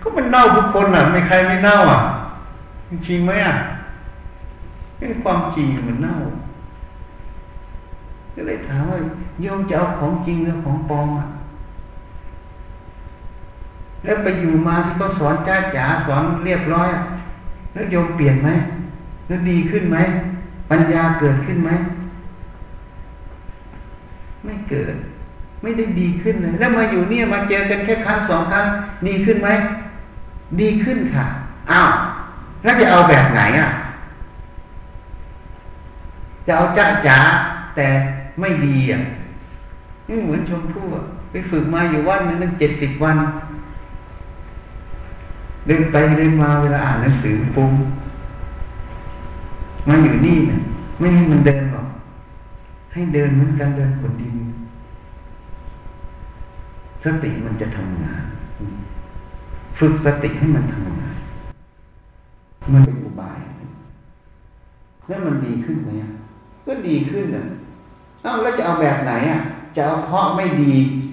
ก็มันเน่าทุกคนอะ ไม่ใครไม่เน่าอะจริงไหมอะเป็นความจริงมันเน่า ก็เลยถามว่าโยมจะเอาของจริงหรือของปลอมอะแล้วไปอยู่มาที่เขาสอนจ้าจ๋าสอนเรียบร้อยแล้วโยมเปลี่ยนไหมแล้วดีขึ้นไหมปัญญาเกิดขึ้นไหมไม่เกิด ไม่ได้ดีขึ้นเลยแล้วมาอยู่เนี่ยมาเจอกันแค่ครั้งสองครั้งดีขึ้นไหม ดีขึ้นค่ะ อ้าวแล้วจะเอาแบบไหนอะ จะเอาจ้าจ๋าแต่ไม่ดีอะนี่เหมือนชมพู่ไปฝึกมาอยู่วันนึงตั้งเจ็ดสิบวันเดินไปเดินมาเวลาอ่านหนังสือฟุ้งมาอยู่นี่เนี่ยไม่ให้มันเดินหรอก ให้เดินเหมือนกันเดินบนดินสติมันจะทำงาน ฝึกสติให้มันทำงานมันเป็นอุบาย แล้วมันดีขึ้นไหมก็ดีขึ้นอะเอ้าแล้วจะเอาแบบไหนอะ จะเอาเพราะไม่ดี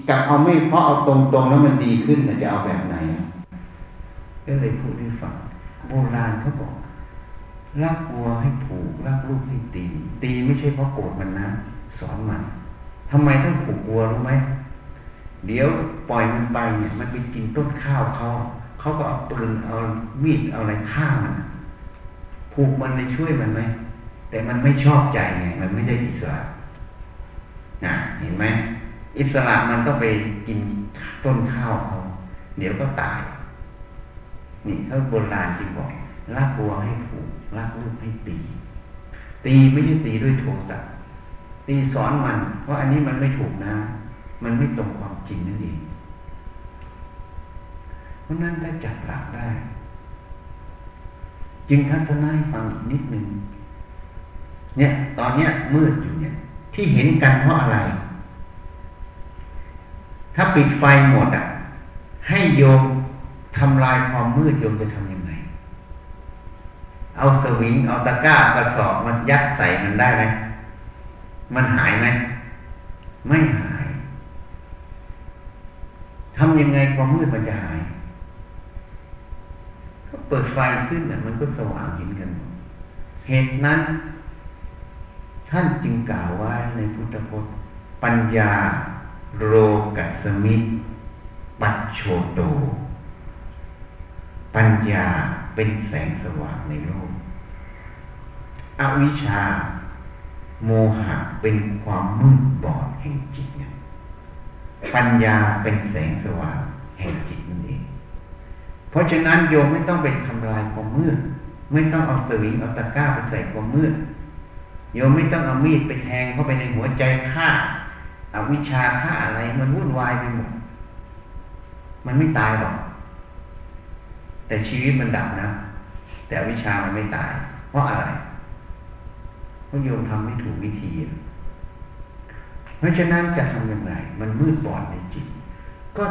กับเอาไม่เพราะเอาตรงๆแล้วมันดีขึ้นนะจะเอาแบบไหนก็เลยพูดให้ฟังโบราณเขาบอกรักวัวให้ผูกรักลูกให้ตี ตีไม่ใช่เพราะโกรธมันนะสอนมันทำไมต้องผูกวัวรู้ไหม เดี๋ยวปล่อยมันไปเนี่ยมันไปกินต้นข้าวเขาเขาก็เอาปืนเอามีดเอาอะไรฆ่ามันผูกมันในช่วยมันไหมแต่มันไม่ชอบใจไงมันไม่ได้อิสระนะเห็นไหมอิสระมันต้องไปกินต้นข้าวเขาเดี๋ยวก็ตาย นี่เขาโบราณจริงบอกรักวัวให้ผูกรักลูกให้ตี ตีไม่ใช่ตีด้วยโทสะตีสอนมัน เพราะอันนี้มันไม่ถูกนะ มันไม่ตรงความจริงนั่นเองเพราะนั้นถ้าจับหลักได้ จึงทัศนะให้ฟังอีกนิดหนึ่งเนี่ย ตอนเนี้ยมืดอยู่เนี่ย ที่เห็นกันเพราะอะไร ถ้าปิดไฟหมดอะ ให้โยมทำลายความมืดโยมจะทำยังไง เอาสวิงเอาตะกร้ากระสอบมันยัดใส่มันได้ไหมมันหายไหม ไม่หาย ทำยังไงความมืดมันจะหายก็เปิดไฟขึ้นอะ มันก็สว่างเห็นกัน เหตุนั้น ท่านจึงกล่าวไว้ในพุทธพจน์ ปัญญาโรกัสมิปัจโชโต ปัญญาเป็นแสงสว่างในโลก อวิชชา โมหะเป็นความมืดบอดแห่งจิต ปัญญาเป็นแสงสว่างแห่งจิตนั่นเอง เพราะฉะนั้นโยมไม่ต้องไปทำลายความมืด ไม่ต้องเอาสวิงเอาตะกร้าไปใส่ความมืด โยมไม่ต้องเอามีดไปแทงเข้าไปในหัวใจฆ่าอาวิชาฆ่าอะไรมันวุ่นวายไปหมด มันไม่ตายหรอก แต่ชีวิตมันดับนะ แต่วิชามันไม่ตาย เพราะอะไร เพราะโยมทำไม่ถูกวิธี เพราะฉะนั้นจะทำอย่างไร มันมืดบอดในจิต ก็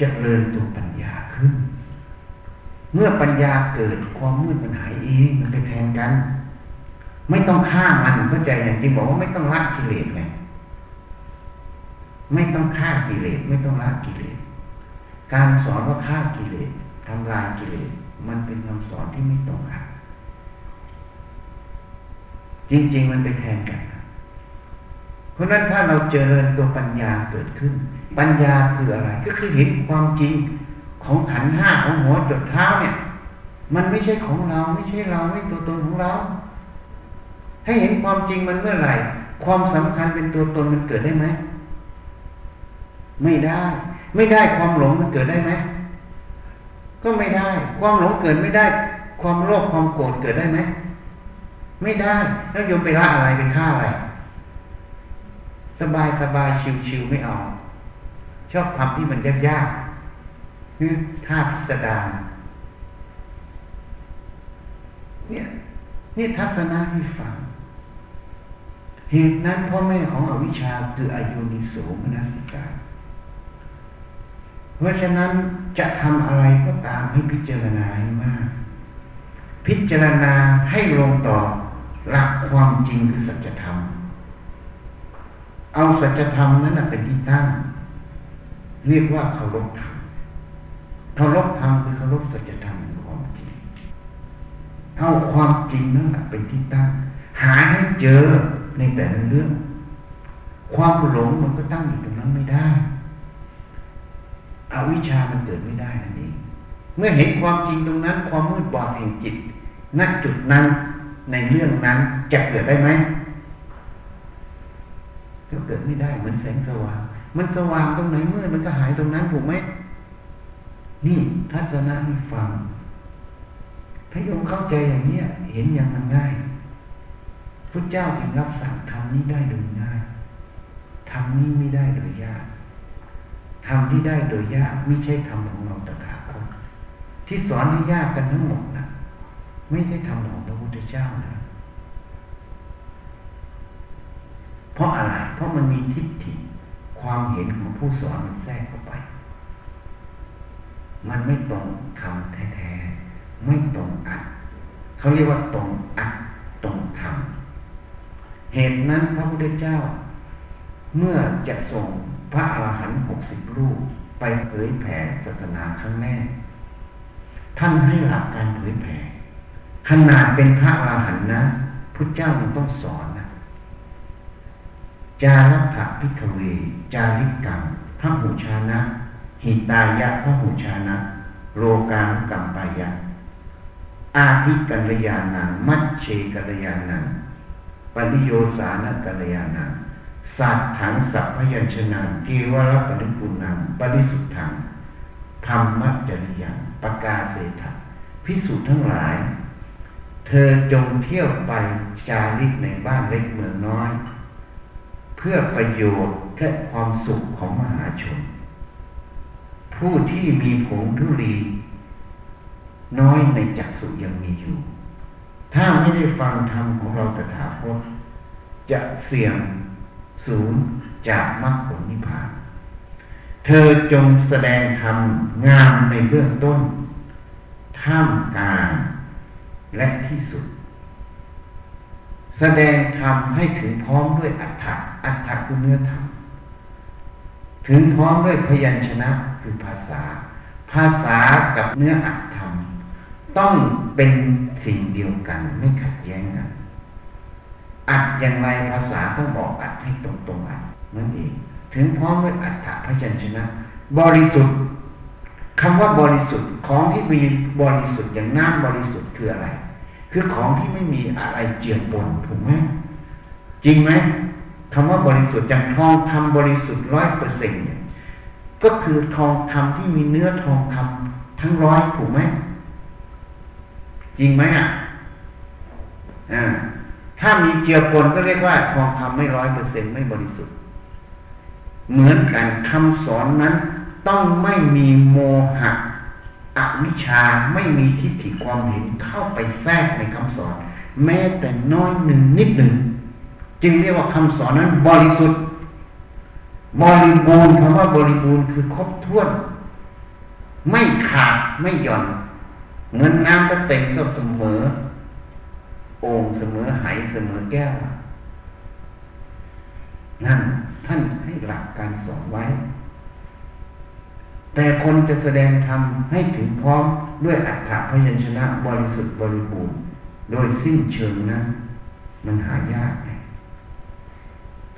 จะเริญตัวปัญญาขึ้น เมื่อปัญญาเกิดความมืดมันหายเองมันไปแทนกัน ไม่ต้องฆ่ามันเข้าใจอย่างจริงบอกว่าไม่ต้องละกิเลสไงไม่ต้องฆ่ากิเลสไม่ต้องละกิเลสการสอนว่าฆ่ากิเลสทำลายกิเลสมันเป็นคำสอนที่ไม่ตรงกันจริง ๆ มันไปแทนกัน เพราะนั้นถ้าเราเจริญตัวปัญญาเกิดขึ้น ปัญญาคืออะไร ก็คือเห็นความจริงของขันห้าของหัวจดเท้าเนี่ย มันไม่ใช่ของเราไม่ใช่เราไม่ตัวตนของเรา ให้เห็นความจริงมันเมื่อไหร่ ความสำคัญเป็นตัวตนมันเกิดได้ไหมไม่ได้ ไม่ได้ความหลงมันเกิดได้ไหมก็ไม่ได้ ความหลงเกิดไม่ได้ ความโลภความโกรธเกิดได้ไหมไม่ได้แล้วโยมไปละอะไรไปฆ่าอะไร สบายสบายชิวๆไม่เอา ชอบทำที่มันยากๆคือท่าพิสดารเนี่ยนี่ทัศนะที่ฟัง เหตุนั้นพ่อแม่ของอวิชชาคืออายุนิโสมนสิกาเพราะฉะนั้นจะทำอะไรก็ตามให้พิจารณาให้มาก พิจารณาให้ลงต่อหลักความจริงคือสัจธรรม เอาสัจธรรมนั้นเป็นที่ตั้ง เรียกว่าเคารพธรรมเคารพธรรมคือเคารพสัจธรรมความจริงเอาความจริงนั่นเป็นที่ตั้ง หาให้เจอในแต่ละเรื่อง ความหลงมันก็ตั้งอยู่ตรงนั้นไม่ได้อวิชามันเกิดไม่ได้นั่นเองเมื่อเห็นความจริงตรงนั้น ความมืดบอดแห่งจิตณจุดนั้นในเรื่องนั้นจะเกิดได้ไหม ก็เกิดไม่ได้เหมือนแสงสว่าง มันสว่างตรงไหนมืดมันก็หายตรงนั้นถูกไหมนี่ทัศนะให้ฟังถ้าโยมเข้าใจอย่างเนี้ยเห็นอย่างมันง่ายพระเจ้าจึงรับสั่งทำนี้ได้โดยง่ายทำนี้ไม่ได้โดยยากทำที่ได้โดยยากไม่ใช่ทำของเราตถาคตที่สอนให้ยากกันทั้งหมดนะไม่ได้ทำของพระพุทธเจ้านะ เพราะอะไร เพราะมันมีทิฏฐิความเห็นของผู้สอนมันแทรกเข้าไป มันไม่ตรงคำแท้ๆ ไม่ตรงอัดเขาเรียกว่าตรงอัดตรงธรรมเหตุนั้นพระพุทธเจ้า เมื่อจะส่งพระอรหันต์หกสิบรูปไปเผยแผ่ศาสนาครั้งแรกท่านให้หลักการเผยแผ่ขนาดเป็นพระอรหันต์นะพุทธเจ้ายังต้องสอน จารักพิทเว จาริกังพระหูชานะ หิตายะพระหูชานะ โรกาลกัมปายะ อาทิกัลยานัง มัชเชกัลยานังปริโยสานกัลยานังสัตถังสัพพยัญชนะเกวรปริปุนังปริสุทธังธรรมจริยังปกาเศธพิสุทั้งหลาย เธอจงเที่ยวไปจาริกในบ้านเล็กเมืองน้อย พื่อประโยชน์และความสุขของมหาชน ผู้ที่มีผงทุลีน้อยในจักสุยังมีอยู่ ถ้าไม่ได้ฟังธรรมของเราตถาคตจะเสี่ยงศูนย์จากมรรคผลนิพพาน เธอจงแสดงธรรมงามในเบื้องต้น ท่ามกลางและที่สุด แสดงธรรมให้ถึงพร้อมด้วยอัฏฐะอัฏฐะคือเนื้อธรรมถึงพร้อมด้วยพยัญชนะคือภาษา ภาษากับเนื้ออัตธรรม ต้องเป็นสิ่งเดียวกันไม่ขัดแย้งกันอัดอย่างไรภาษาต้องบอกอัดให้ตรงตรงอัดนั่นเองถึงพร้อมด้วยอัฏฐพยัญชนะ บริสุทธิ์คำว่าบริสุทธิ์ของที่มีบริสุทธิ์อย่างน้ำบริสุทธิ์คืออะไร คือของที่ไม่มีอะไรเจือปนถูกไหมจริงไหมคำว่าบริสุทธิ์อย่างทองคำบริสุทธิ์ร้อยเปอร์เซ็นต์เนี่ยก็คือทองคำที่มีเนื้อทองคำทั้งร้อยถูกไหมจริงไหมอะอ่าถ้ามีเจือปนก็เรียกว่าทองคำไม่ร้อยเปอร์เซ็นไม่บริสุทธิ์ เหมือนกันคำสอนนั้น ต้องไม่มีโมหะ อวิชชาไม่มีทิฏฐิความเห็นเข้าไปแทรกในคำสอน แม้แต่น้อยหนึ่งนิดหนึ่ง จึงเรียกว่าคำสอนนั้นบริสุทธิ์ บริบูรณ์คำว่าบริบูรณ์คือครบถ้วน ไม่ขาดไม่หย่อน เหมือนน้ำก็เต็มก็เสมอ โอ่งเสมอไหเสมอแก้วนั่นท่านให้หลักการสอนไว้ แต่คนจะแสดงธรรมให้ถึงพร้อมด้วยอัฏฐพยัญชนะบริสุทธิ์บริบูรณ์โดยสิ้นเชิงนั้นมันหายากไง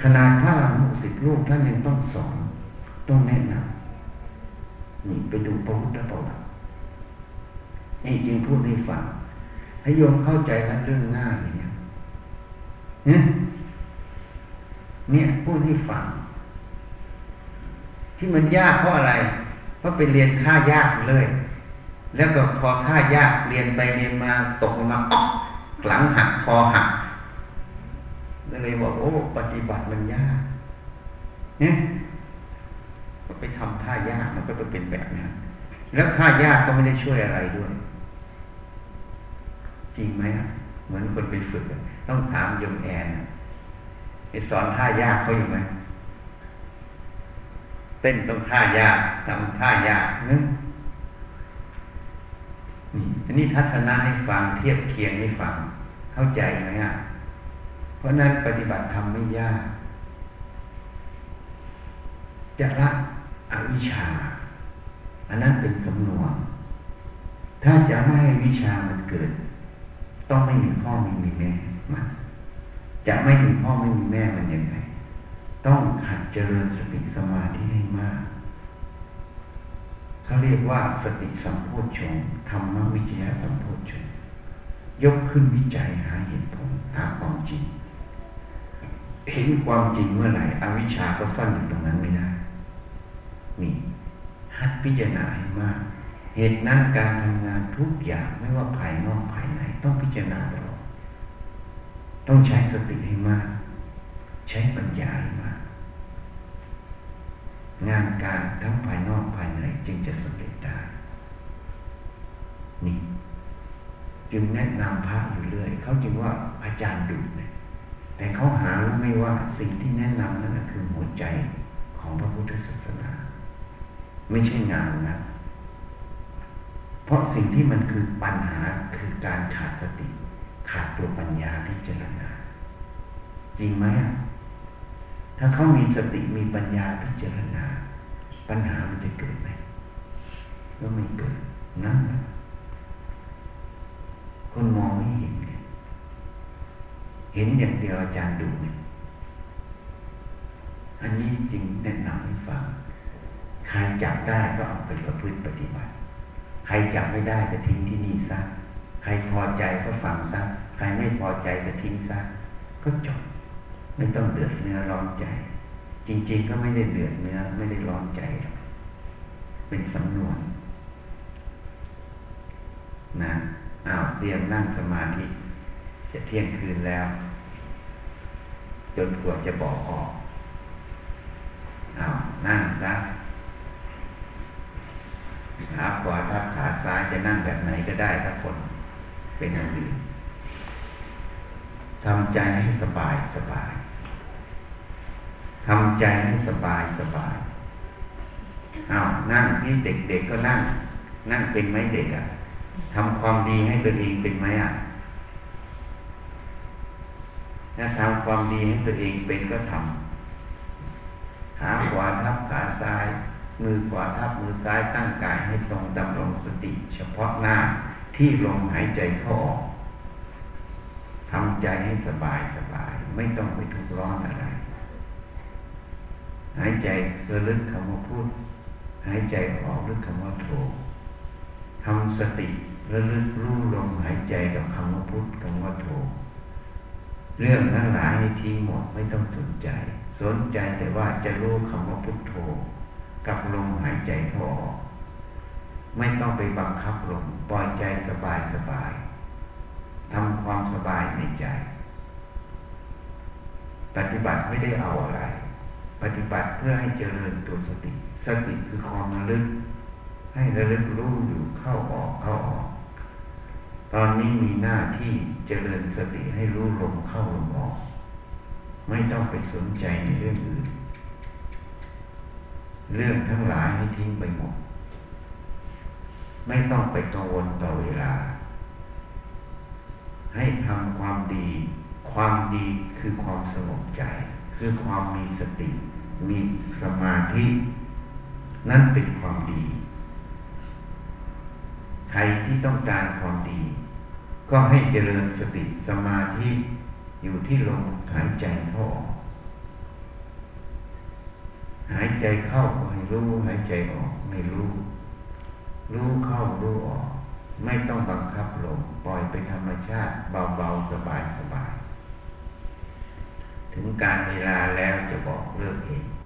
ขนาดพระหกสิบลูกท่านยังต้องสอนต้องแนะนำนี่ไปดูพระพุทธประวัตินี่จึงพูดให้ฟังให้โยมเข้าใจแล้วเรื่องง่ายอย่างเนี้ยเนี่ยพูดให้ฟังที่มันยากเพราะอะไร เพราะไปเรียนค่ายากเลย แล้วก็พอค่ายากเรียนไปเรียนมาตกลงมาอ๊อกหลังหักคอหักเลยบอกโอ้ปฏิบัติมันยากเนี่ยไปทำท่ายากมันก็จะเป็นแบบนี้แล้วท่ายากก็ไม่ได้ช่วยอะไรด้วย จริงไหมเหมือนคนไปฝึกต้องถามยมแอนไอสอนท่ายากเขาอยู่ไหม เต้นต้องท่ายากทำท่ายากนึกอันนี้ทัศนะให้ฟังเทียบเคียงให้ฟัง เข้าใจไหมอะ เพราะนั้นปฏิบัติธรรมไม่ยาก จะละอวิชชา อันนั้นเป็นสำนวน ถ้าจะไม่ให้วิชามันเกิด ต้องไม่มีพ่อไม่มีแม่มันจะไม่มีพ่อไม่มีแม่มันยังไง ต้องหัดเจริญสติสมาธิให้มากเขาเรียกว่าสติสัมโพชฌงธรรมวิจยะสัมโพชฌงยกขึ้นวิจัยหาเหตุผลหาความจริง เห็นความจริงเมื่อไหร่อวิชชาก็ซ่อนอยู่ตรงนั้นไม่ได้นี่หัดพิจารณาให้มาก เหตุนั้นการทำงานทุกอย่างไม่ว่าภายนอกภายในต้องพิจารณาตลอดต้องใช้สติให้มาก ใช้ปัญญาให้ งานการทั้งภายนอกภายในจึงจะสำเร็จได้ นี่ จึงแนะนำพระอยู่เรื่อย เขาจึงว่าอาจารย์ดุเนี่ยแต่เขาหารู้ไม่ว่าสิ่งที่แนะนำนั่นคือหัวใจของพระพุทธศาสนา ไม่ใช่งานนะ เพราะสิ่งที่มันคือปัญหาคือการขาดสติ ขาดตัวปัญญาพิจารณา จริงไหม ถ้าเขามีสติมีปัญญาพิจารณา ปัญหามันจะเกิดไหมก็ไม่เกิดนั่นคนมองไม่เห็นเห็นอย่างเดียวอาจารย์ดูเนี่ยอันนี้จริงแนะนำให้ฟัง ใครจับได้ก็เอาไปประพฤติปฏิบัติ ใครจับไม่ได้ก็ทิ้งที่นี่ซะ ใครพอใจก็ฟังซะ ใครไม่พอใจก็ทิ้งซะ ก็จบ ไม่ต้องเดือดเนื้อร้อนใจ จริง ๆ ก็ไม่ได้เดือดเนื้อไม่ได้ร้อนใจ เป็นสำนวนนะอ้าวเตรียมนั่งสมาธิจะเที่ยงคืนแล้ว จนกว่าจะบอกออกอ้าวนั่งซะขาขวาทับขาซ้ายจะนั่งแบบไหนก็ได้ถ้าคนเป็นอย่างอื่นทำใจให้สบายสบาย ทำใจให้สบายสบายอ้าวนั่งที่เด็กๆก็นั่ง นั่งเป็นไหมเด็กอะ่ะทำความดีให้ตัวเองเป็นไหมอะถ้าทำความดีให้ตัวเองเป็นก็ทำขาขวาทับขาซ้าย มือขวาทับมือซ้ายตั้งกายให้ตรงดำรงสติ เฉพาะหน้าที่ลมหายใจเข้าออกทำใจให้สบายสบาย ไม่ต้องไปทุกร้อนอะไร หายใจระลึกคำว่าพูดหายใจออกลึกคำว่าโททำสติระลึกรู้ลมหายใจกับคำว่าพุทธคำว่าโทเรื่องทั้งหลายให้ทิ้งหมดไม่ต้องสนใจ สนใจแต่ว่าจะรู้คำว่าพุทโธกับลมหายใจเข้าออก ไม่ต้องไปบังคับลมปล่อยใจสบายสบายทำความสบายในใจ ปฏิบัติไม่ได้เอาอะไร ปฏิบัติเพื่อให้เจริญตัวสติ สติคือความระลึก ให้ระลึกรู้อยู่เข้าออกเข้าออก ตอนนี้มีหน้าที่เจริญสติให้รู้ลมเข้าลมออก ไม่ต้องไปสนใจในเรื่องอื่น เรื่องทั้งหลายให้ทิ้งไปหมด ไม่ต้องไปกังวลต่อเวลา ให้ทำความดี ความดีคือความสงบใจคือความมีสติ มีสมาธิ นั่นเป็นความดี ใครที่ต้องการความดี ก็ให้เจริญสติสมาธิอยู่ที่ลมหายใจเข้าออกหายใจเข้าให้รู้ หายใจออกไม่รู้ รู้เข้ารู้ออก ไม่ต้องบังคับลมปล่อยไปธรรมชาติ เบาๆสบายๆ ถึงการเวลาแล้วจะบอกเลิกเอง